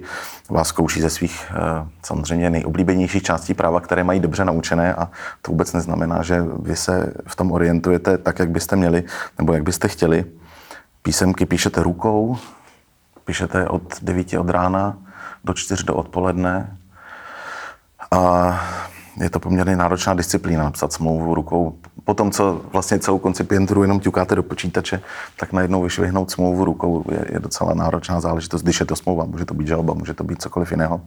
Speaker 3: vás zkouší ze svých eh, samozřejmě nejoblíbenějších částí práva, které mají dobře naučené a to vůbec neznamená, že vy se v tom orientujete tak, jak byste měli nebo jak byste chtěli. Písemky píšete rukou, píšete od 9 od rána do 4 do odpoledne a je to poměrně náročná disciplína napsat smlouvu rukou. Potom, co vlastně celou koncipienturu jenom ťukáte do počítače, tak najednou vyšvihnout smlouvu rukou je, je docela náročná záležitost, když je to smlouva. Může to být žalba, může to být cokoliv jiného.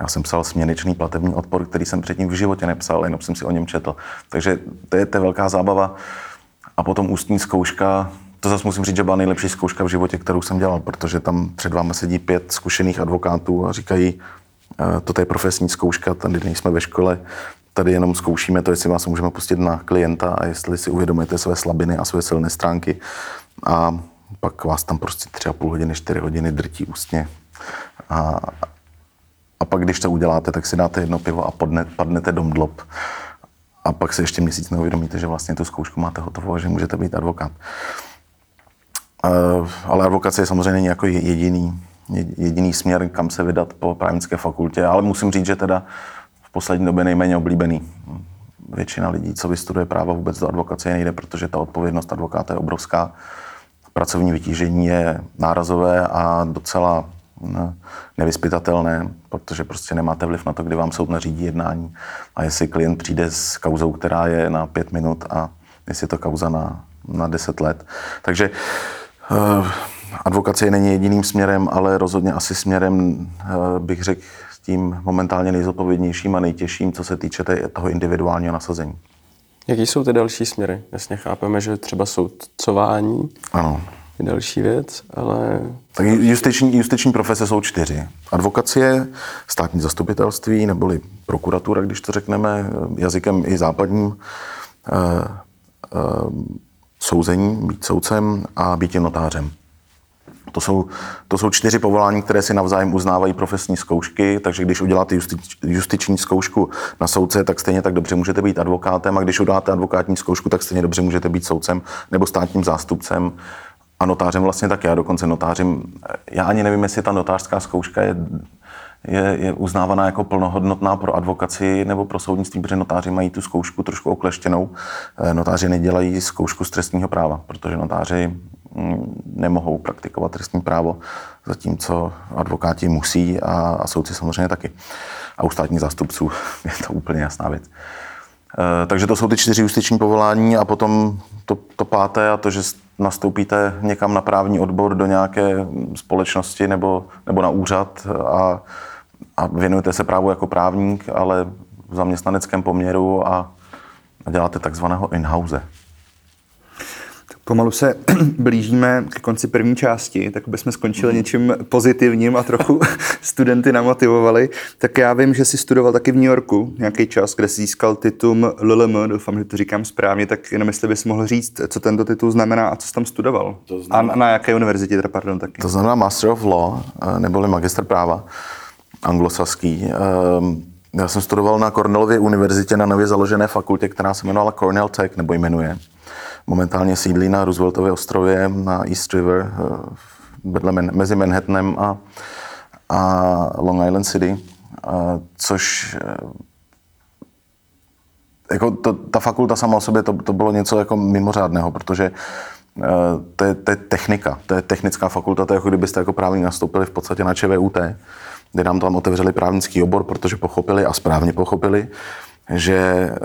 Speaker 3: Já jsem psal směnečný platební odpor, který jsem předtím v životě nepsal, jenom jsem si o něm četl. Takže to je, to je velká zábava. A potom ústní zkouška, to zase musím říct, že byla nejlepší zkouška v životě, kterou jsem dělal, protože tam před vámi sedí pět zkušených advokátů a říkají, toto je profesní zkouška, tady nejsme ve škole, tady jenom zkoušíme to, jestli vás můžeme pustit na klienta a jestli si uvědomujete své slabiny a své silné stránky. A pak vás tam prostě tři a půl hodiny, čtyři hodiny drtí ústně. A, a pak, když to uděláte, tak si dáte jedno pivo a podne, padnete dom dlob. A pak se ještě měsíc neuvědomíte, že vlastně tu zkoušku máte hotovou a že můžete být advokát. Uh, ale advokace je samozřejmě jako jediný jediný směr, kam se vydat po právnické fakultě, ale musím říct, že teda v poslední době nejméně oblíbený. Většina lidí, co vystuduje práva, vůbec do advokace nejde, protože ta odpovědnost advokáta je obrovská. Pracovní vytížení je nárazové a docela nevyspytatelné, protože prostě nemáte vliv na to, kdy vám soud nařídí jednání a jestli klient přijde s kauzou, která je na pět minut a jestli je to kauza na, na deset let. Takže uh, Advokacie není jediným směrem, ale rozhodně asi směrem, eh, bych řekl, tím momentálně nejzodpovědnějším a nejtěžším, co se týče toho individuálního nasazení.
Speaker 4: Jaký jsou ty další směry? Jasně chápeme, že třeba soudcování
Speaker 3: ano.
Speaker 4: je další věc, ale...
Speaker 3: Tak justiční, justiční profese jsou čtyři. Advokacie, státní zastupitelství, neboli prokuratura, když to řekneme jazykem i západním, e, e, souzení, být soudcem a být notářem. To jsou, to jsou čtyři povolání, které si navzájem uznávají profesní zkoušky, takže když uděláte justič, justiční zkoušku na soudce, tak stejně tak dobře můžete být advokátem a když uděláte advokátní zkoušku, tak stejně dobře můžete být soudcem nebo státním zástupcem a notářem vlastně tak já dokonce notářem. Já ani nevím, jestli ta notářská zkouška je, je, je uznávaná jako plnohodnotná pro advokaci nebo pro soudnictví, protože notáři mají tu zkoušku trošku okleštěnou. Eh, notáři nedělají zkoušku z trestního práva, protože notáři nemohou praktikovat trestní právo, zatímco advokáti musí a, a soudci samozřejmě taky. A u státních zástupců je to úplně jasná věc. E, takže to jsou ty čtyři justiční povolání a potom to, to páté a to, že nastoupíte někam na právní odbor do nějaké společnosti nebo, nebo na úřad a, a věnujete se právu jako právník, ale v zaměstnaneckém poměru a, a děláte takzvaného in-house.
Speaker 2: Pomalu se blížíme k konci první části, tak bychom skončili něčím pozitivním a trochu studenty namotivovali. Tak já vím, že jsi studoval taky v New Yorku nějaký čas, kde jsi získal titul LLM, doufám, že to říkám správně, tak jenom jestli bys mohl říct, co tento titul znamená a co jsi tam studoval. To znamená, a na jaké univerzitě, teda pardon, taky.
Speaker 3: To znamená Master of Law, eh, neboli magister práva, anglosaský. Ehm, já jsem studoval na Cornellově univerzitě na nově založené fakultě, která se jmenovala Cornell Tech, nebo jmenuje momentálně sídlí na Rooseveltově ostrově na East River eh, vedle, mezi Manhattanem a, a Long Island City, a, což eh, jako to, ta fakulta sama o sobě, to, to bylo něco jako mimořádného, protože to, je, to je technika, to je technická fakulta, to je jako kdybyste jako právník nastoupili v podstatě na ČVUT, kde nám tam otevřeli právnický obor, protože pochopili a správně pochopili, že eh,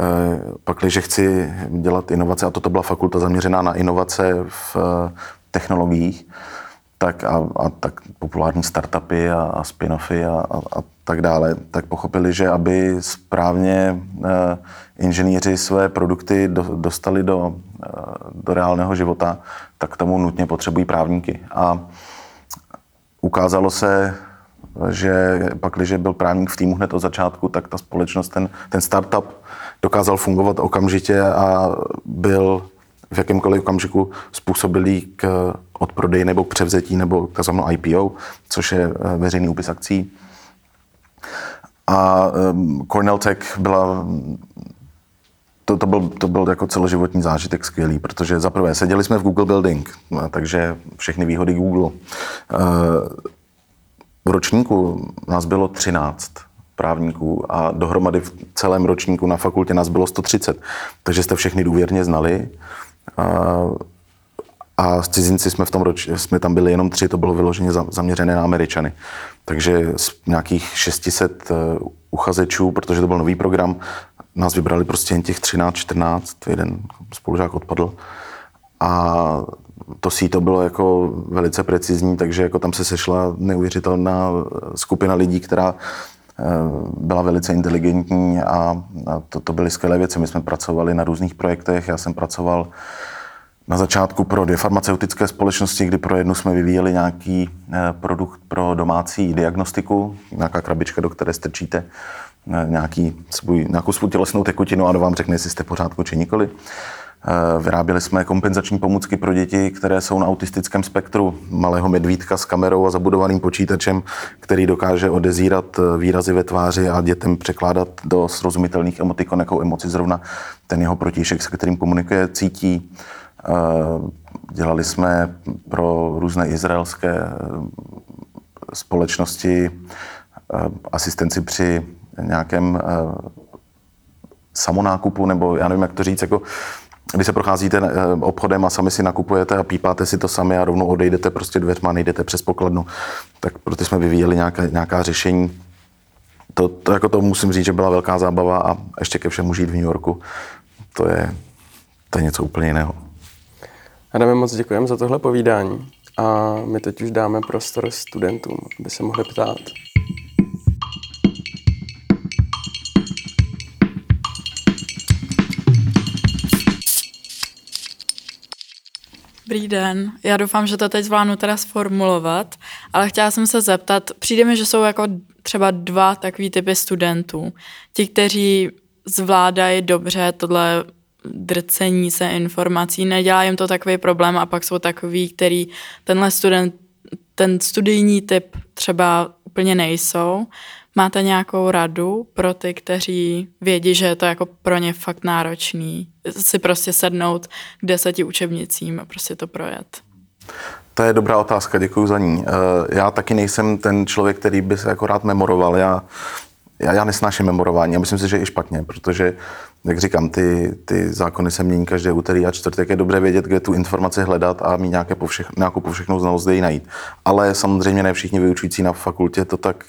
Speaker 3: pak, když chci dělat inovace, a toto byla fakulta zaměřená na inovace v eh, technologiích, tak a, a tak populární startupy a, a spin-offy a, a, a tak dále, tak pochopili, že aby správně e, inženýři své produkty do, dostali do, do reálného života, tak tomu nutně potřebují právníky. A ukázalo se že pak, když byl právník v týmu hned od začátku, tak ta společnost, ten, ten startup dokázal fungovat okamžitě a byl v jakémkoliv okamžiku způsobilý k odprodeji nebo převzetí nebo takzvanou IPO, což je eh, veřejný úpis akcí. A um, Cornell Tech byla to, to, byl, to byl jako celoživotní zážitek skvělý, protože za prvé seděli jsme v Google Building, takže všechny výhody Google. V ročníku nás bylo 13 právníků a dohromady v celém ročníku na fakultě nás bylo 130, takže jste všechny důvěrně znali. A z cizinci jsme, v tom roč, jsme tam byli jenom tři, to bylo vyloženě zaměřené na Američany. Takže z nějakých 600 eh, uchazečů, protože to byl nový program, nás vybrali prostě jen těch 13, 14, jeden spolužák odpadl. A to síto bylo jako velice precizní, takže jako tam se sešla neuvěřitelná skupina lidí, která eh, byla velice inteligentní a, to, to byly skvělé věci. My jsme pracovali na různých projektech, já jsem pracoval na začátku pro dvě farmaceutické společnosti, kdy pro jednu jsme vyvíjeli nějaký eh, produkt pro domácí diagnostiku, nějaká krabička, do které strčíte eh, nějaký svůj, nějakou svou tělesnou tekutinu a do vám řekne, jestli jste pořádku či nikoli. Eh, vyráběli jsme kompenzační pomůcky pro děti, které jsou na autistickém spektru. Malého medvídka s kamerou a zabudovaným počítačem, který dokáže odezírat výrazy ve tváři a dětem překládat do srozumitelných emotikon, jakou emoci zrovna ten jeho protišek, se kterým komunikuje, cítí. Eh, dělali jsme pro různé izraelské eh, společnosti eh, asistenci při nějakém samonákupu, nebo já nevím, jak to říct, jako když se procházíte obchodem a sami si nakupujete a pípáte si to sami a rovnou odejdete prostě dveřma, nejdete přes pokladnu, tak proto jsme vyvíjeli nějaká, nějaká řešení. To, to, jako to musím říct, že byla velká zábava a ještě ke všemu žít v New Yorku, to je, to je něco úplně jiného.
Speaker 4: Adame, moc děkujeme za tohle povídání a my teď už dáme prostor studentům, aby se mohli ptát.
Speaker 5: Dobrý den, já doufám, že to teď zvládnu teda sformulovat, ale chtěla jsem se zeptat, přijde mi, že jsou jako třeba dva takový typy studentů. Ti, kteří zvládají dobře tohle drcení se informací, nedělá jim to takový problém a pak jsou takový, který tenhle student, ten studijní typ třeba úplně nejsou. Máte nějakou radu pro ty, kteří vědí, že je to jako pro ně fakt náročný, si prostě sednout k deseti učebnicím a prostě to projet?
Speaker 3: To je dobrá otázka, děkuji za ní. Eh, já taky nejsem ten člověk, který by se jako rád memoroval. Já já, já nesnáším memorování a myslím si, že i špatně, protože, jak říkám, ty, ty zákony se mění každé úterý a čtvrtek. Je dobře vědět, kde tu informaci hledat a mít nějaké povšech, nějakou povšechnou znalost, kde ji najít. Ale samozřejmě ne všichni vyučující na fakultě to tak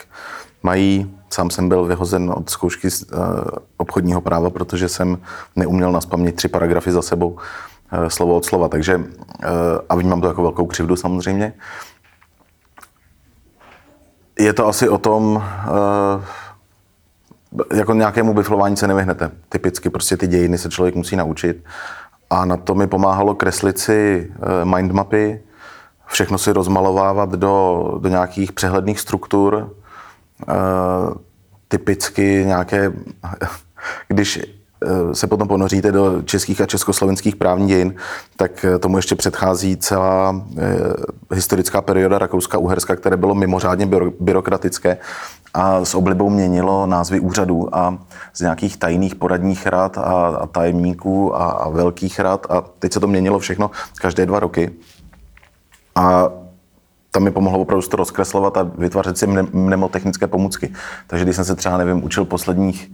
Speaker 3: mají. Sám jsem byl vyhozen od zkoušky z, uh, obchodního práva, protože jsem neuměl naspamět tři paragrafy za sebou uh, slovo od slova. Takže, uh, a vnímám to jako velkou křivdu samozřejmě. Je to asi o tom, jako nějakému biflování se nevyhnete. Typicky prostě ty dějiny se člověk musí naučit. A na to mi pomáhalo kreslit si eh, mindmapy, všechno si rozmalovávat do, do nějakých přehledných struktur. E, typicky nějaké, když eh, se potom ponoříte do českých a československých právních dějin, tak tomu ještě předchází celá historická perioda Rakouska-Uherska, které bylo mimořádně byrokratické a s oblibou měnilo názvy úřadů a z nějakých tajných poradních rad a, a tajemníků a, a velkých rad a teď se to měnilo všechno každé dva roky. A tam mi pomohlo opravdu to rozkreslovat a vytvářet si mnemotechnické pomůcky. Takže když jsem se třeba, nevím, učil posledních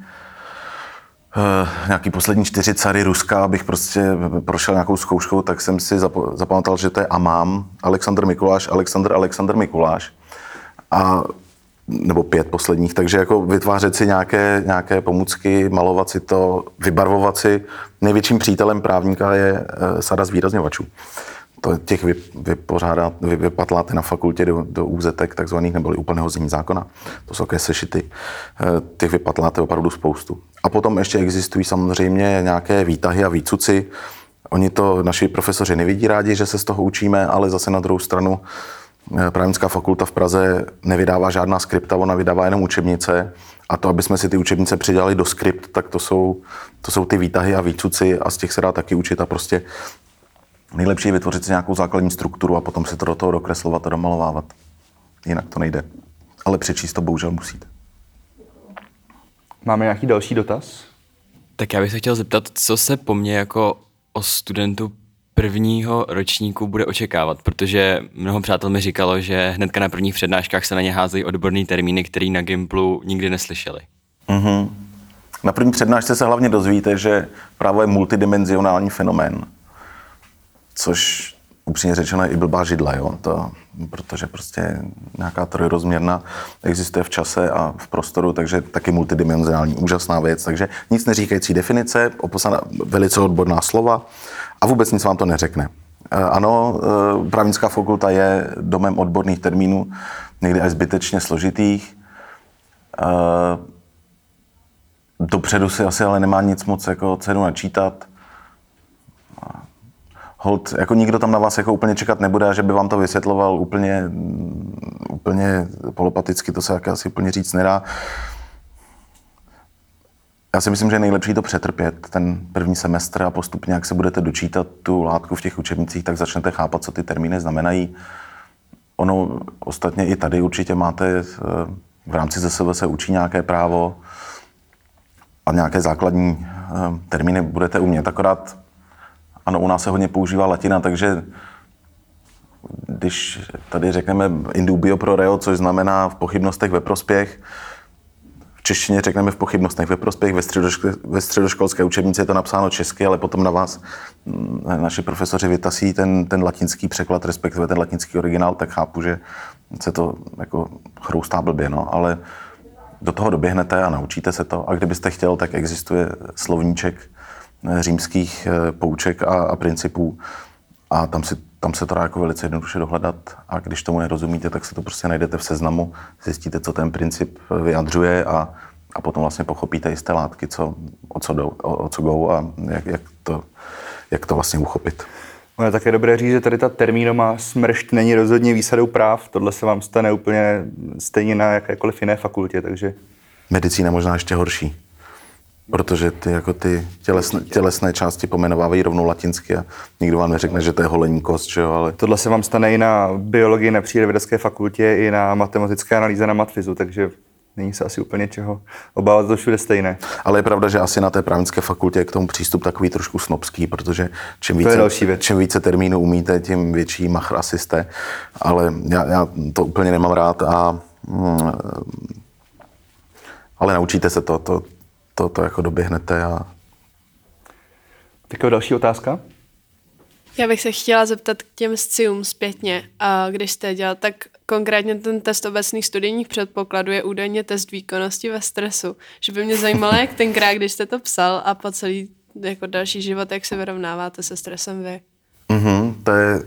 Speaker 3: Uh, nějaký poslední čtyři cary Ruska, abych prostě prošel nějakou zkouškou, tak jsem si zapamatoval, že to je Amám, Alexandr Mikuláš, Alexandr, Alexandr Mikuláš. A nebo pět posledních, takže jako vytvářet si nějaké, nějaké pomůcky, malovat si to, vybarvovat si. Největším přítelem právníka je eh, sada zvýrazňovačů. To těch vy, vypořádá, vy, vypatláte na fakultě do, do úzetek takzvaných neboli úplného zní zákona. To jsou také sešity. Eh, těch vypatláte opravdu spoustu. A potom ještě existují samozřejmě nějaké výtahy a výcuci. Oni to naši profesoři nevidí rádi, že se z toho učíme, ale zase na druhou stranu Eh, právnická fakulta v Praze nevydává žádná skripta, ona vydává jenom učebnice. A to, aby jsme si ty učebnice přidali do skript, tak to jsou, to jsou ty výtahy a výcuci a z těch se dá taky učit a prostě nejlepší je vytvořit si nějakou základní strukturu a potom si to do toho dokreslovat a domalovávat. Jinak to nejde. Ale přečíst to bohužel musíte.
Speaker 2: Máme nějaký další dotaz?
Speaker 6: Tak já bych se chtěl zeptat, co se po mně jako o studentu prvního ročníku bude očekávat, protože mnoho přátel mi říkalo, že hnedka na prvních přednáškách se na ně házejí odborný termíny, který na Gimplu nikdy neslyšeli.
Speaker 3: Mm-hmm. Na první přednášce se hlavně dozvíte, že právo je multidimenzionální fenomén, což upřímně řečeno je i blbá židla, jo? To, protože prostě nějaká trojrozměrna existuje v čase a v prostoru, takže taky multidimenzionální, úžasná věc. Takže nic neříkající definice, oposaná velice odborná slova a vůbec nic vám to neřekne. Eh, ano, eh, právnická fakulta je domem odborných termínů, někdy až zbytečně složitých. Eh, dopředu si asi ale nemá nic moc jako cenu načítat hold, jako nikdo tam na vás jako úplně čekat nebude a že by vám to vysvětloval úplně, úplně polopaticky, to se asi úplně říct nedá. Já si myslím, že je nejlepší to přetrpět, ten první semestr a postupně, jak se budete dočítat tu látku v těch učebnicích, tak začnete chápat, co ty termíny znamenají. Ono ostatně i tady určitě máte eh, v rámci ZSV se učí nějaké právo a nějaké základní eh, termíny budete umět. Akorát ano, u nás se hodně používá latina, takže když tady řekneme indubio pro reo, což znamená v pochybnostech ve prospěch, v češtině řekneme v pochybnostech ve prospěch, ve, středoško, ve středoškolské učebnici je to napsáno česky, ale potom na vás mm, naši profesoři vytasí ten, ten latinský překlad, respektive ten latinský originál, tak chápu, že se to jako chroustá blbě, no, ale do toho doběhnete a naučíte se to. A kdybyste chtěl, tak existuje slovníček římských eh, pouček a, a principů a tam, si, tam se to dá jako velice jednoduše dohledat a když tomu nerozumíte, tak si to prostě najdete v seznamu, zjistíte, co ten princip vyjadřuje a, a potom vlastně pochopíte jisté látky, co, o, co jdou, o, o co jdou a jak, jak, to, jak to vlastně uchopit.
Speaker 2: No je také dobré říct, že tady ta termínová smršť není rozhodně výsadou práv. Tohle se vám stane úplně stejně na jakékoliv jiné fakultě, takže...
Speaker 3: Medicína možná ještě horší. Protože ty, jako ty tělesné, tělesné části pomenovávají rovnou latinsky a nikdo vám neřekne, že to je holení kost, že jo, ale...
Speaker 2: Tohle se vám stane i na biologii na přírodovědecké fakultě, i na matematické analýze na matfizu, takže není se asi úplně čeho obávat, to všude stejné.
Speaker 3: Ale je pravda, že asi na té právnické fakultě je k tomu přístup takový trošku snobský, protože čím více,
Speaker 2: další věc.
Speaker 3: čím více termínů umíte, tím větší machr asi jste. Ale já, já to úplně nemám rád a mm, ale naučíte se to, to, to, to jako doběhnete. A...
Speaker 2: Tak další otázka?
Speaker 7: Já bych se chtěla zeptat k těm scium zpětně. A když jste dělal, tak konkrétně ten test obecných studijních předpokladů je údajně test výkonnosti ve stresu. Že by mě zajímalo, jak tenkrát, když jste to psal a po celý jako další život, jak se vyrovnáváte se stresem vy.
Speaker 3: Mm-hmm, to, je,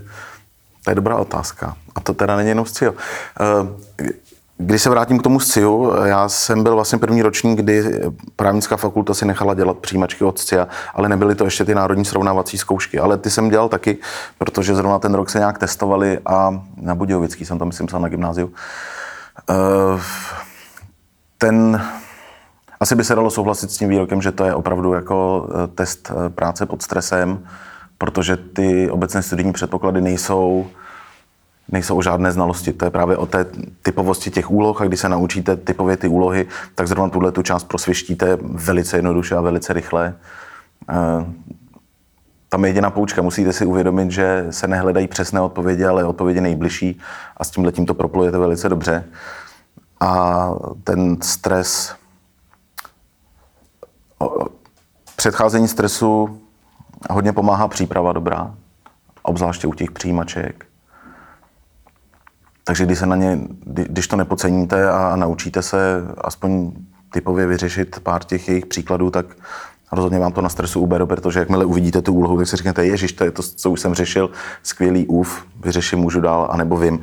Speaker 3: to je dobrá otázka. A to teda není jenom scio. Uh, když se vrátím k tomu SCIU, já jsem byl vlastně první ročník, kdy právnická fakulta si nechala dělat přijímačky od SCIA, ale nebyly to ještě ty národní srovnávací zkoušky. Ale ty jsem dělal taky, protože zrovna ten rok se nějak testovali a na Budějovický jsem to myslím psal na gymnáziu. Eh, ten, asi by se dalo souhlasit s tím výrokem, že to je opravdu jako eh, test eh, práce pod stresem, protože ty obecné studijní předpoklady nejsou nejsou žádné znalosti. To je právě o té typovosti těch úloh a když se naučíte typově ty úlohy, tak zrovna tuhle tu část prosvištíte velice jednoduše a velice rychle. Eh, tam je jediná poučka. Musíte si uvědomit, že se nehledají přesné odpovědi, ale odpovědi nejbližší a s tím letím to proplujete velice dobře. A ten stres, předcházení stresu hodně pomáhá příprava dobrá, obzvláště u těch přijímaček. Takže když se na ně, když to nepodceníte a naučíte se aspoň typově vyřešit pár těch jejich příkladů, tak rozhodně vám to na stresu ubere, protože jakmile uvidíte tu úlohu, tak si řeknete, ježiš, to je to, co už jsem řešil, skvělý úv, vyřeším, můžu dál, anebo vím,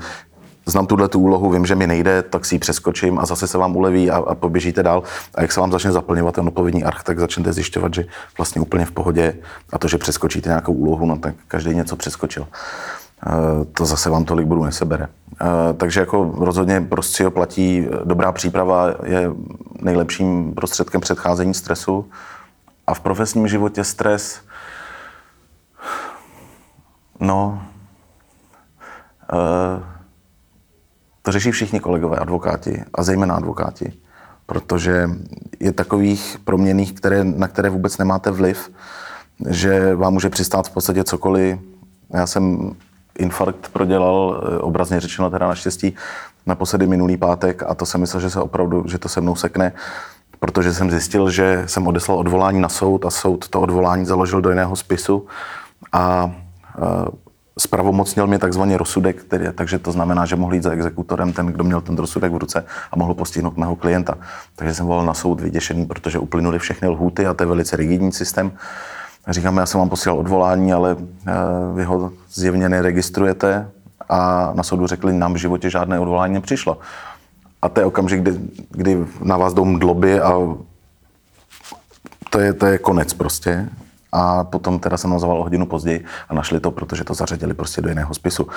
Speaker 3: znám tuhle tu úlohu, vím, že mi nejde, tak si ji přeskočím a zase se vám uleví a, a poběžíte dál. A jak se vám začne zaplňovat ten odpovědní arch, tak začnete zjišťovat, že vlastně úplně v pohodě a to, že přeskočíte nějakou úlohu, no tak každý něco přeskočil. Eh, to zase vám tolik budu nesebere. Eh, takže jako rozhodně prostě platí, dobrá příprava je nejlepším prostředkem předcházení stresu a v profesním životě stres, no, eh, to řeší všichni kolegové advokáti a zejména advokáti, protože je takových proměných, které, na které vůbec nemáte vliv, že vám může přistát v podstatě cokoliv. Já jsem infarkt prodělal, eh, obrazně řečeno teda naštěstí, naposledy minulý pátek a to jsem myslel, že se opravdu, že to se mnou sekne, protože jsem zjistil, že jsem odeslal odvolání na soud a soud to odvolání založil do jiného spisu a Spravomocnil mě takzvaný rozsudek, který, takže to znamená, že mohl jít za exekutorem ten, kdo měl ten rozsudek v ruce a mohl postihnout mého klienta. Takže jsem volal na soud vyděšený, protože uplynuly všechny lhůty a to je velice rigidní systém. Říkám, já jsem vám posílal odvolání, ale eh, vy ho zjevně neregistrujete a na soudu řekli, nám v životě žádné odvolání nepřišlo. A to je okamžik, kdy, kdy na vás jdou mdloby a to je, to je konec prostě. A potom teda jsem nazval o hodinu později a našli to, protože to zařadili prostě do jiného spisu.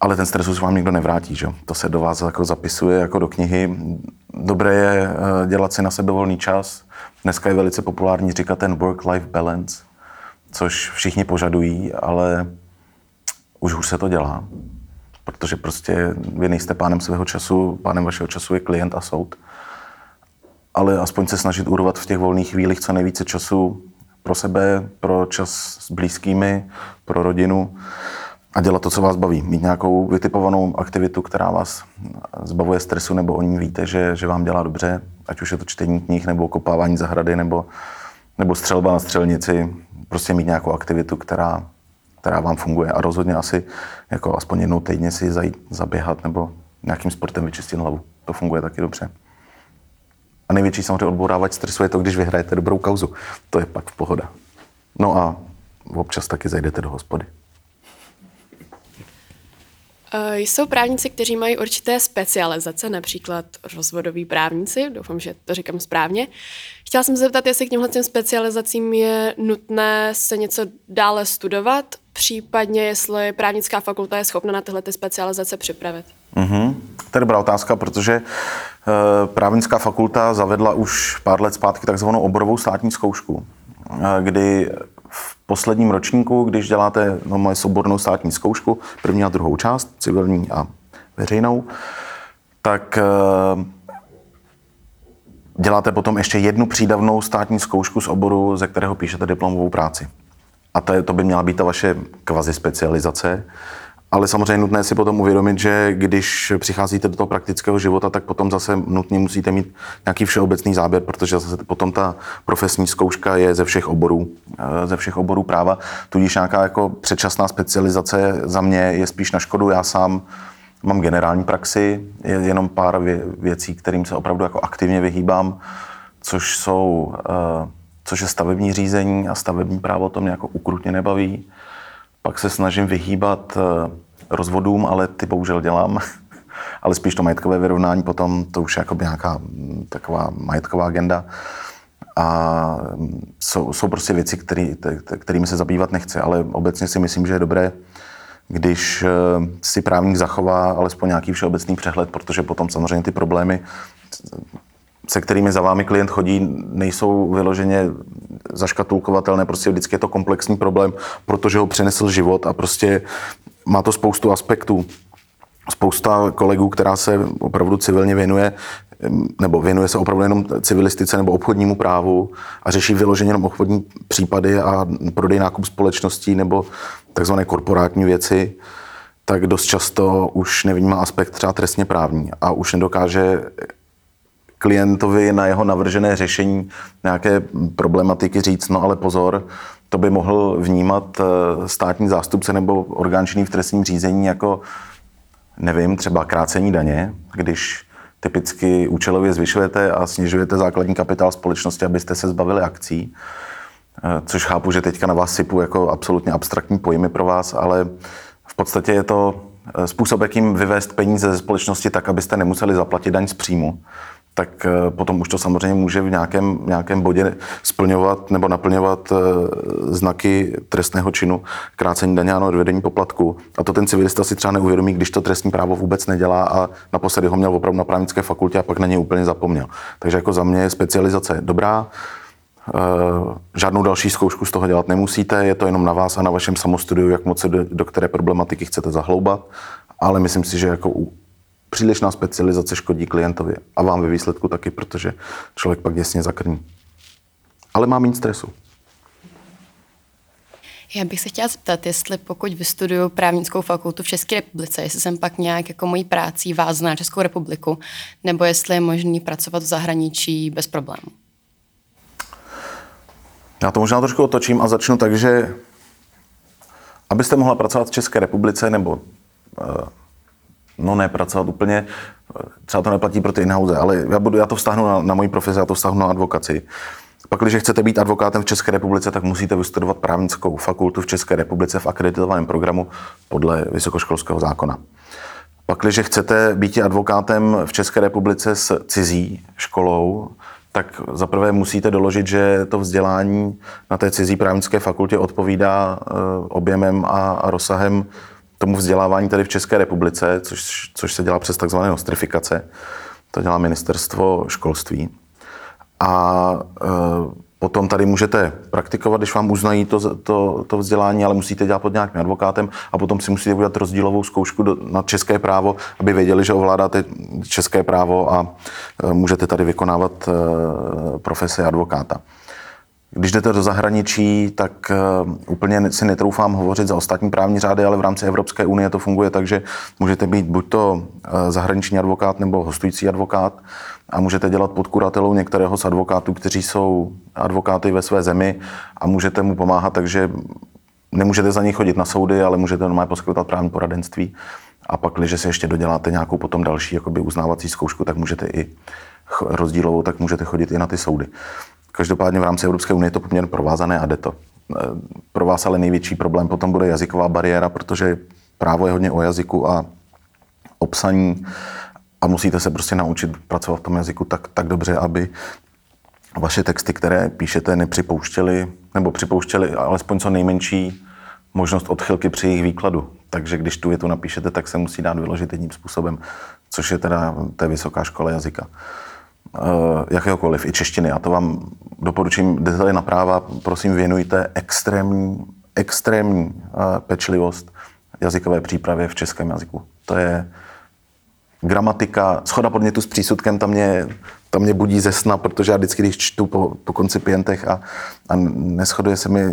Speaker 3: Ale ten stres už vám nikdo nevrátí, že? To se do vás jako zapisuje jako do knihy. Dobré je eh, dělat si na sebe volný čas. Dneska je velice populární říkat ten work-life balance, což všichni požadují, ale už už se to dělá. Protože prostě vy nejste pánem svého času, pánem vašeho času je klient a soud. Ale aspoň se snažit urvat v těch volných chvílích co nejvíce času pro sebe, pro čas s blízkými, pro rodinu a dělat to, co vás baví. Mít nějakou vytipovanou aktivitu, která vás zbavuje stresu, nebo o ní víte, že, že vám dělá dobře, ať už je to čtení knih, nebo kopávání zahrady, nebo, nebo střelba na střelnici. Prostě mít nějakou aktivitu, která, která vám funguje. A rozhodně asi jako aspoň jednou týdně si zajít zaběhat nebo nějakým sportem vyčistit hlavu. To funguje taky dobře. A největší samozřejmě odbourávač stresu je to, když vyhrajete dobrou kauzu. To je pak v pohoda. No a občas taky zajdete do hospody.
Speaker 7: Uh, jsou právníci, kteří mají určité specializace, například rozvodoví právníci, doufám, že to říkám správně. Chtěla jsem se zeptat, jestli k těmhle těm specializacím je nutné se něco dále studovat, případně jestli právnická fakulta je schopna na tyhle ty specializace připravit.
Speaker 3: Mm-hmm. To je dobrá otázka, protože e, právnická fakulta zavedla už pár let zpátky takzvanou oborovou státní zkoušku, e, kdy v posledním ročníku, když děláte no, moje soubornou státní zkoušku, první a druhou část, civilní a veřejnou, tak e, děláte potom ještě jednu přídavnou státní zkoušku z oboru, ze kterého píšete diplomovou práci. A to, je, to by měla být ta vaše kvazi specializace. Ale samozřejmě nutné si potom uvědomit, že když přicházíte do toho praktického života, tak potom zase nutně musíte mít nějaký všeobecný záběr, protože zase potom ta profesní zkouška je ze všech oborů, eh, ze všech oborů práva. Tudíž nějaká jako předčasná specializace za mě je spíš na škodu. Já sám mám generální praxi, je jenom pár věcí, kterým se opravdu jako aktivně vyhýbám, což jsou, eh, což je stavební řízení a stavební právo, to mě jako ukrutně nebaví. Pak se snažím vyhýbat eh, rozvodům, ale ty bohužel dělám. ale spíš to majetkové vyrovnání potom, to už je jako nějaká mm, taková majetková agenda. A mm, jsou, jsou prostě věci, který, kterými se zabývat nechci, ale obecně si myslím, že je dobré, když eh, si právník zachová alespoň nějaký všeobecný přehled, protože potom samozřejmě ty problémy se kterými za vámi klient chodí, nejsou vyloženě zaškatulkovatelné, prostě vždycky je to komplexní problém, protože ho přinesl život a prostě má to spoustu aspektů. Spousta kolegů, která se opravdu civilně věnuje, nebo věnuje se opravdu jenom civilistice nebo obchodnímu právu a řeší vyloženě jenom obchodní případy a prodej nákup společností nebo takzvané korporátní věci, tak dost často už nevnímá aspekt třeba trestně právní a už nedokáže klientovi na jeho navržené řešení nějaké problematiky říct, no ale pozor, to by mohl vnímat eh, státní zástupce nebo orgán činný v trestním řízení jako, nevím, třeba krácení daně, když typicky účelově zvyšujete a snižujete základní kapitál společnosti, abyste se zbavili akcí, eh, což chápu, že teďka na vás sypu jako absolutně abstraktní pojmy pro vás, ale v podstatě je to eh, způsob, jakým vyvést peníze ze společnosti tak, abyste nemuseli zaplatit daň z příjmu tak eh, potom už to samozřejmě může v nějakém, nějakém bodě splňovat nebo naplňovat eh, znaky trestného činu, krácení daně a odvedení poplatku. A to ten civilista si třeba neuvědomí, když to trestní právo vůbec nedělá a naposledy ho měl opravdu na právnické fakultě a pak na něj úplně zapomněl. Takže jako za mě je specializace dobrá, eh, žádnou další zkoušku z toho dělat nemusíte, je to jenom na vás a na vašem samostudiu, jak moc se do, do které problematiky chcete zahloubat, ale myslím si, že jako přílišná specializace škodí klientovi a vám ve výsledku taky, protože člověk pak děsně zakrní. Ale má méně stresu.
Speaker 8: Já bych se chtěla zeptat, jestli pokud vystuduju právnickou fakultu v České republice, jestli jsem pak nějak jako mojí práci vázná na Českou republiku, nebo jestli je možný pracovat v zahraničí bez problémů.
Speaker 3: Já to možná trošku otočím a začnu tak, že abyste mohla pracovat v České republice, nebo eh, no ne pracovat úplně, třeba to neplatí pro ty in ale já, budu, já to vztahnu na, na moji profesi, já to vztahnu na advokaci. Pak, když chcete být advokátem v České republice, tak musíte vystudovat právnickou fakultu v České republice v akreditovaném programu podle vysokoškolského zákona. Pak, když chcete být advokátem v České republice s cizí školou, tak zaprvé musíte doložit, že to vzdělání na té cizí právnické fakultě odpovídá eh, objemem a rozsahem tomu vzdělávání tady v České republice, což, což se dělá přes takzvané nostrifikace. To dělá ministerstvo školství. A e, potom tady můžete praktikovat, když vám uznají to, to, to vzdělání, ale musíte dělat pod nějakým advokátem a potom si musíte udělat rozdílovou zkoušku do, na české právo, aby věděli, že ovládáte české právo a e, můžete tady vykonávat e, profesi advokáta. Když jdete do zahraničí, tak uh, úplně si netroufám hovořit za ostatní právní řády, ale v rámci Evropské unie to funguje tak, že můžete být buď to uh, zahraniční advokát nebo hostující advokát a můžete dělat pod kuratelou některého z advokátů, kteří jsou advokáty ve své zemi a můžete mu pomáhat, takže nemůžete za něj chodit na soudy, ale můžete normálně poskytovat právní poradenství. A pak, když si ještě doděláte nějakou potom další jakoby uznávací zkoušku, tak můžete i rozdílovou, tak můžete chodit i na ty soudy. Každopádně v rámci Evropské unie je to poměrně provázané a jde to. E, pro vás ale největší problém potom bude jazyková bariéra, protože právo je hodně o jazyku a obsaní a musíte se prostě naučit pracovat v tom jazyku tak, tak dobře, aby vaše texty, které píšete, nepřipouštěly, nebo připouštěly alespoň co nejmenší možnost odchylky při jejich výkladu. Takže když tu větu napíšete, tak se musí dát vyložit jedním způsobem, což je teda té vysoká škola jazyka. Uh, jakéhokoliv, i češtiny. A to vám doporučím, jdete na práva, prosím věnujte extrémní, extrémní uh, pečlivost jazykové přípravě v českém jazyku. To je gramatika, schoda podnětu s přísudkem, tam mě, tam mě budí ze sna, protože já vždycky, když čtu po, po koncipientech a, a neschoduje se mi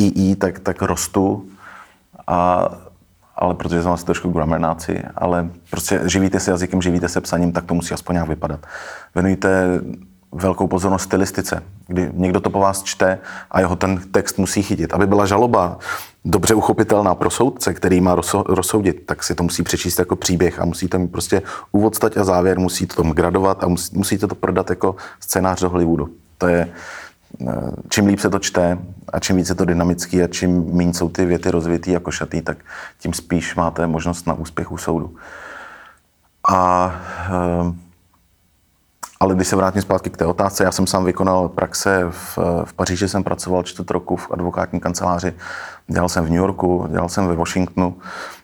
Speaker 3: eh, tak, tak rostu. A ale protože jsem asi trošku gramernáci, ale prostě živíte se jazykem, živíte se psaním, tak to musí aspoň nějak vypadat. Venujte velkou pozornost stylistice, kdy někdo to po vás čte a jeho ten text musí chytit. Aby byla žaloba dobře uchopitelná pro soudce, který má rozsoudit, tak si to musí přečíst jako příběh a musíte mít prostě úvod, stať a závěr, musíte to gradovat a musíte to prodat jako scénář do Hollywoodu. To je, čím líp se to čte a čím více je to dynamický a čím méně jsou ty věty rozvitý jako šatý, tak tím spíš máte možnost na úspěch u soudu. A, eh, ale když se vrátím zpátky k té otázce, já jsem sám vykonal praxe v, v Paříži, jsem pracoval čtvrt roku v advokátní kanceláři, dělal jsem v New Yorku, dělal jsem ve Washingtonu Eh,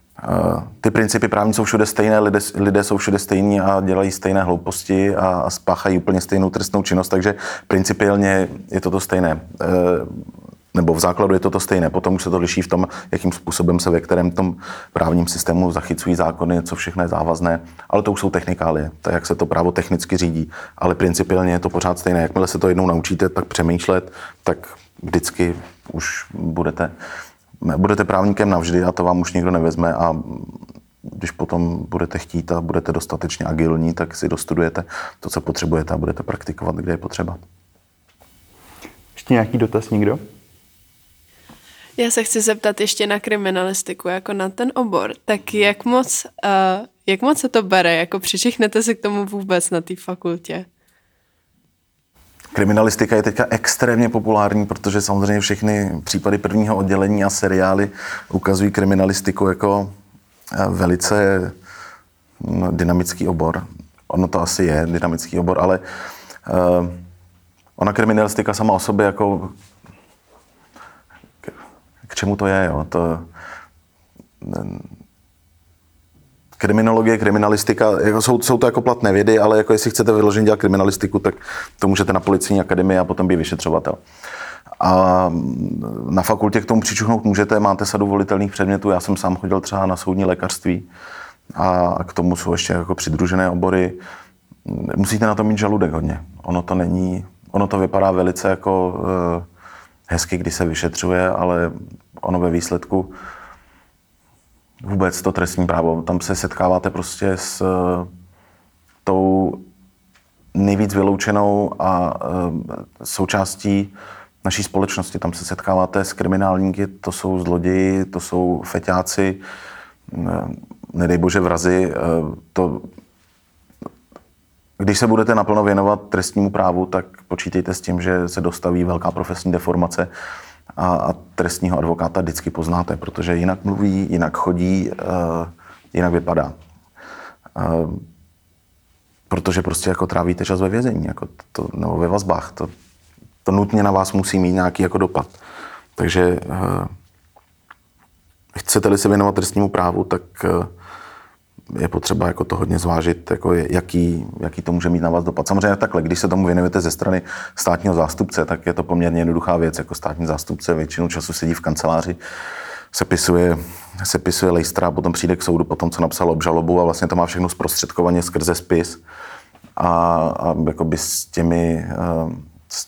Speaker 3: ty principy právní jsou všude stejné, lidé, lidé jsou všude stejní a dělají stejné hlouposti a, a spáchají úplně stejnou trestnou činnost, takže principiálně je to to stejné. Eh, nebo v základu je to to stejné. Potom už se to liší v tom, jakým způsobem se ve kterém tom právním systému zachycují zákony, co všechno je závazné, ale to už jsou technikálie, tak jak se to právo technicky řídí. Ale principiálně je to pořád stejné. Jakmile se to jednou naučíte, tak přemýšlet, tak vždycky už budete budete právníkem navždy a to vám už nikdo nevezme a když potom budete chtít a budete dostatečně agilní, tak si dostudujete to, co potřebujete a budete praktikovat, kde je potřeba.
Speaker 2: Ještě nějaký dotaz někdo?
Speaker 7: Já se chci zeptat ještě na kriminalistiku, jako na ten obor. Tak jak moc, uh, jak moc se to bere? Jako přičichnete si k tomu vůbec na té fakultě?
Speaker 3: Kriminalistika je teďka extrémně populární, protože samozřejmě všechny případy prvního oddělení a seriály ukazují kriminalistiku jako eh, velice mm, dynamický obor. Ono to asi je dynamický obor, ale uh, ona kriminalistika sama o sobě jako k, k čemu to je, jo? To, kriminologie, kriminalistika, jako jsou, jsou to jako platné vědy, ale jako jestli chcete vyloženě dělat kriminalistiku, tak to můžete na policejní akademii a potom být vyšetřovatel. A na fakultě k tomu přičuchnout můžete, máte sadu volitelných předmětů. Já jsem sám chodil třeba na soudní lékařství a k tomu jsou ještě jako přidružené obory. Musíte na to mít žaludek hodně. Ono to není, ono to vypadá velice jako uh, hezky, když se vyšetřuje, ale ono ve výsledku vůbec to trestní právo, tam se setkáváte prostě s uh, tou nejvíc vyloučenou a uh, součástí naší společnosti. Tam se setkáváte s kriminálníky, to jsou zloději, to jsou feťáci, nedej bože vrazy. To, když se budete naplno věnovat trestnímu právu, tak počítejte s tím, že se dostaví velká profesní deformace a, a trestního advokáta vždycky poznáte, protože jinak mluví, jinak chodí, uh, jinak vypadá. Uh, protože prostě jako trávíte čas ve vězení, jako to, nebo ve vazbách. To, to nutně na vás musí mít nějaký jako dopad. Takže uh, chcete-li se věnovat trestnímu právu, tak uh, je potřeba jako to hodně zvážit, jako jaký, jaký to může mít na vás dopad. Samozřejmě takhle, když se tomu věnujete ze strany státního zástupce, tak je to poměrně jednoduchá věc. Jako státní zástupce většinu času sedí v kanceláři, sepisuje, sepisuje lejstra, potom přijde k soudu, potom co napsal obžalobu a vlastně to má všechno zprostředkovaně skrze spis. A, a by s těmi, eh, s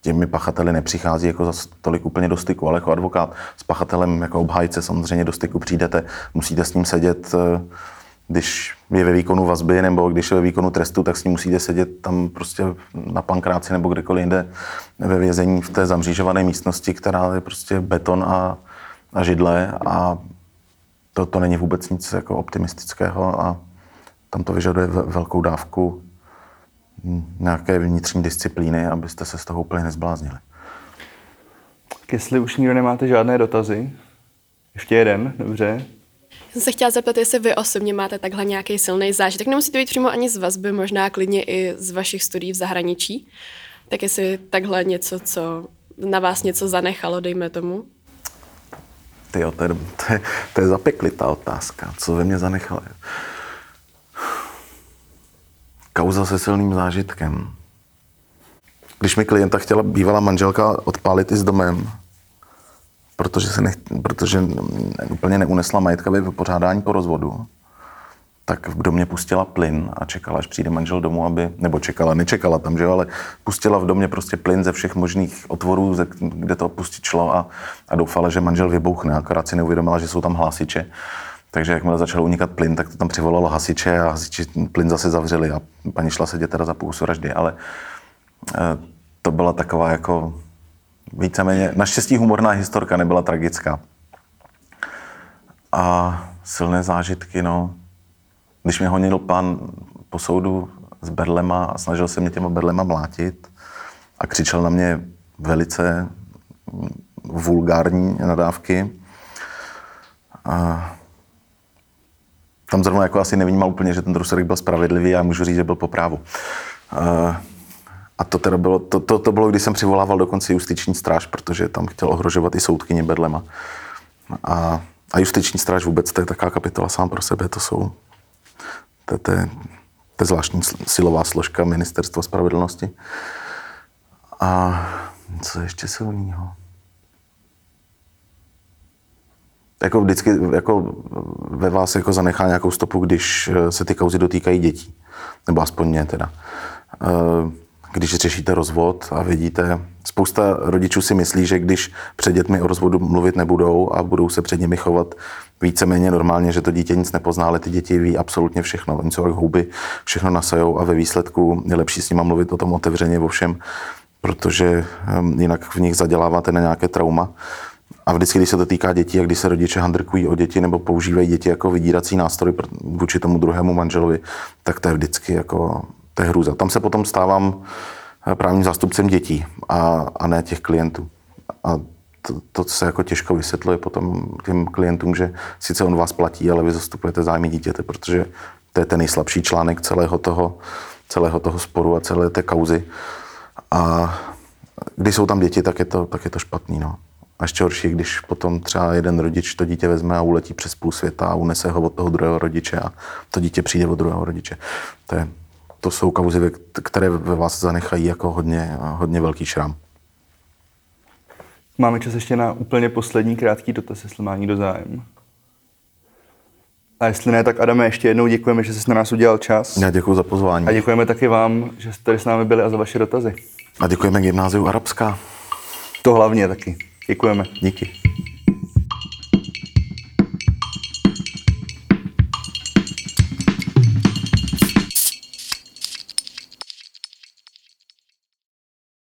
Speaker 3: těmi pachateli nepřichází jako za tolik úplně do styku, ale jako advokát s pachatelem jako obhájce samozřejmě do styku přijdete, musíte s ním sedět eh, když je ve výkonu vazby nebo když je ve výkonu trestu, tak s ním musíte sedět tam prostě na pankráci nebo kdekoliv jinde ve vězení v té zamřížované místnosti, která je prostě beton a, a židle a to, to není vůbec nic jako optimistického a tam to vyžaduje velkou dávku nějaké vnitřní disciplíny, abyste se z toho úplně nezbláznili.
Speaker 2: Jestli už nikdo nemáte žádné dotazy, ještě jeden, dobře
Speaker 9: jsem se chtěla zeptat, jestli vy osobně máte takhle nějaký silný zážitek. Nemusíte být přímo ani z vazby, možná klidně i z vašich studií v zahraničí. Tak jestli takhle něco, co na vás něco zanechalo, dejme tomu.
Speaker 3: Ty to je, to je, to je zapeklitá otázka. Co ve mně zanechalo? Kauza se silným zážitkem. Když mi klienta chtěla bývalá manželka odpálit i s domem, protože, se nech, protože úplně neunesla majetkové vypořádání po rozvodu, tak v domě pustila plyn a čekala, až přijde manžel domů, aby, nebo čekala, nečekala tam, že ale pustila v domě prostě plyn ze všech možných otvorů, ze, kde to pustit šlo a, a doufala, že manžel vybouchne, akorát si neuvědomila, že jsou tam hlásiče. Takže jakmile začal unikat plyn, tak to tam přivolalo hasiče a hasiči plyn zase zavřeli a paní šla sedět teda za půl vraždy, ale e, to byla taková jako víceméně, naštěstí humorná historka nebyla tragická. A silné zážitky, no. Když mě honil pan po soudu s berlema a snažil se mě těma berlema mlátit a křičel na mě velice vulgární nadávky. A tam zrovna jako asi nevnímal úplně, že ten rozsudek byl spravedlivý a můžu říct, že byl po právu. To teda bylo, to, to, to bylo, když jsem přivolával dokonce justiční stráž, protože tam chtěl ohrožovat i soudkyně Bedlema. A, a justiční stráž vůbec, to je taková kapitola sám pro sebe, to jsou, to, to, je, to je zvláštní silová složka Ministerstva spravedlnosti. A co ještě silného? Jako vždycky jako ve vás jako zanechá nějakou stopu, když se ty kauzy dotýkají dětí. Nebo aspoň mě teda. Uh, když řešíte rozvod a vidíte, spousta rodičů si myslí, že když před dětmi o rozvodu mluvit nebudou a budou se před nimi chovat víceméně normálně, že to dítě nic nepozná, ale ty děti ví absolutně všechno. Oni jsou jak houby, všechno nasajou a ve výsledku je lepší s nimi mluvit o tom otevřeně, o všem, protože ehm, jinak v nich zaděláváte na nějaké trauma. A vždycky, když se to týká dětí a když se rodiče handrkují o děti nebo používají děti jako vydírací nástroj vůči tomu druhému manželovi, tak to je vždycky jako to je hrůza. Tam se potom stávám eh, právním zástupcem dětí a, a ne těch klientů. A to, to se jako těžko vysvětluje potom těm klientům, že sice on vás platí, ale vy zastupujete zájmy dítěte, protože to je ten nejslabší článek celého toho, celého toho sporu a celé té kauzy. A když jsou tam děti, tak je to, tak je to špatný. No. A ještě horší, když potom třeba jeden rodič to dítě vezme a uletí přes půl světa a unese ho od toho druhého rodiče a to dítě přijde od druhého rodiče. To je, to jsou kauzy, které ve vás zanechají jako hodně, hodně velký šram.
Speaker 2: Máme čas ještě na úplně poslední krátký dotaz, jestli má někdo zájem. A jestli ne, tak Adame, ještě jednou děkujeme, že jsi na nás udělal čas.
Speaker 3: Já děkuji za pozvání.
Speaker 2: A děkujeme taky vám, že jste tady s námi byli a za vaše dotazy.
Speaker 3: A děkujeme Gymnáziu Arabská.
Speaker 2: To hlavně taky. Děkujeme.
Speaker 3: Díky.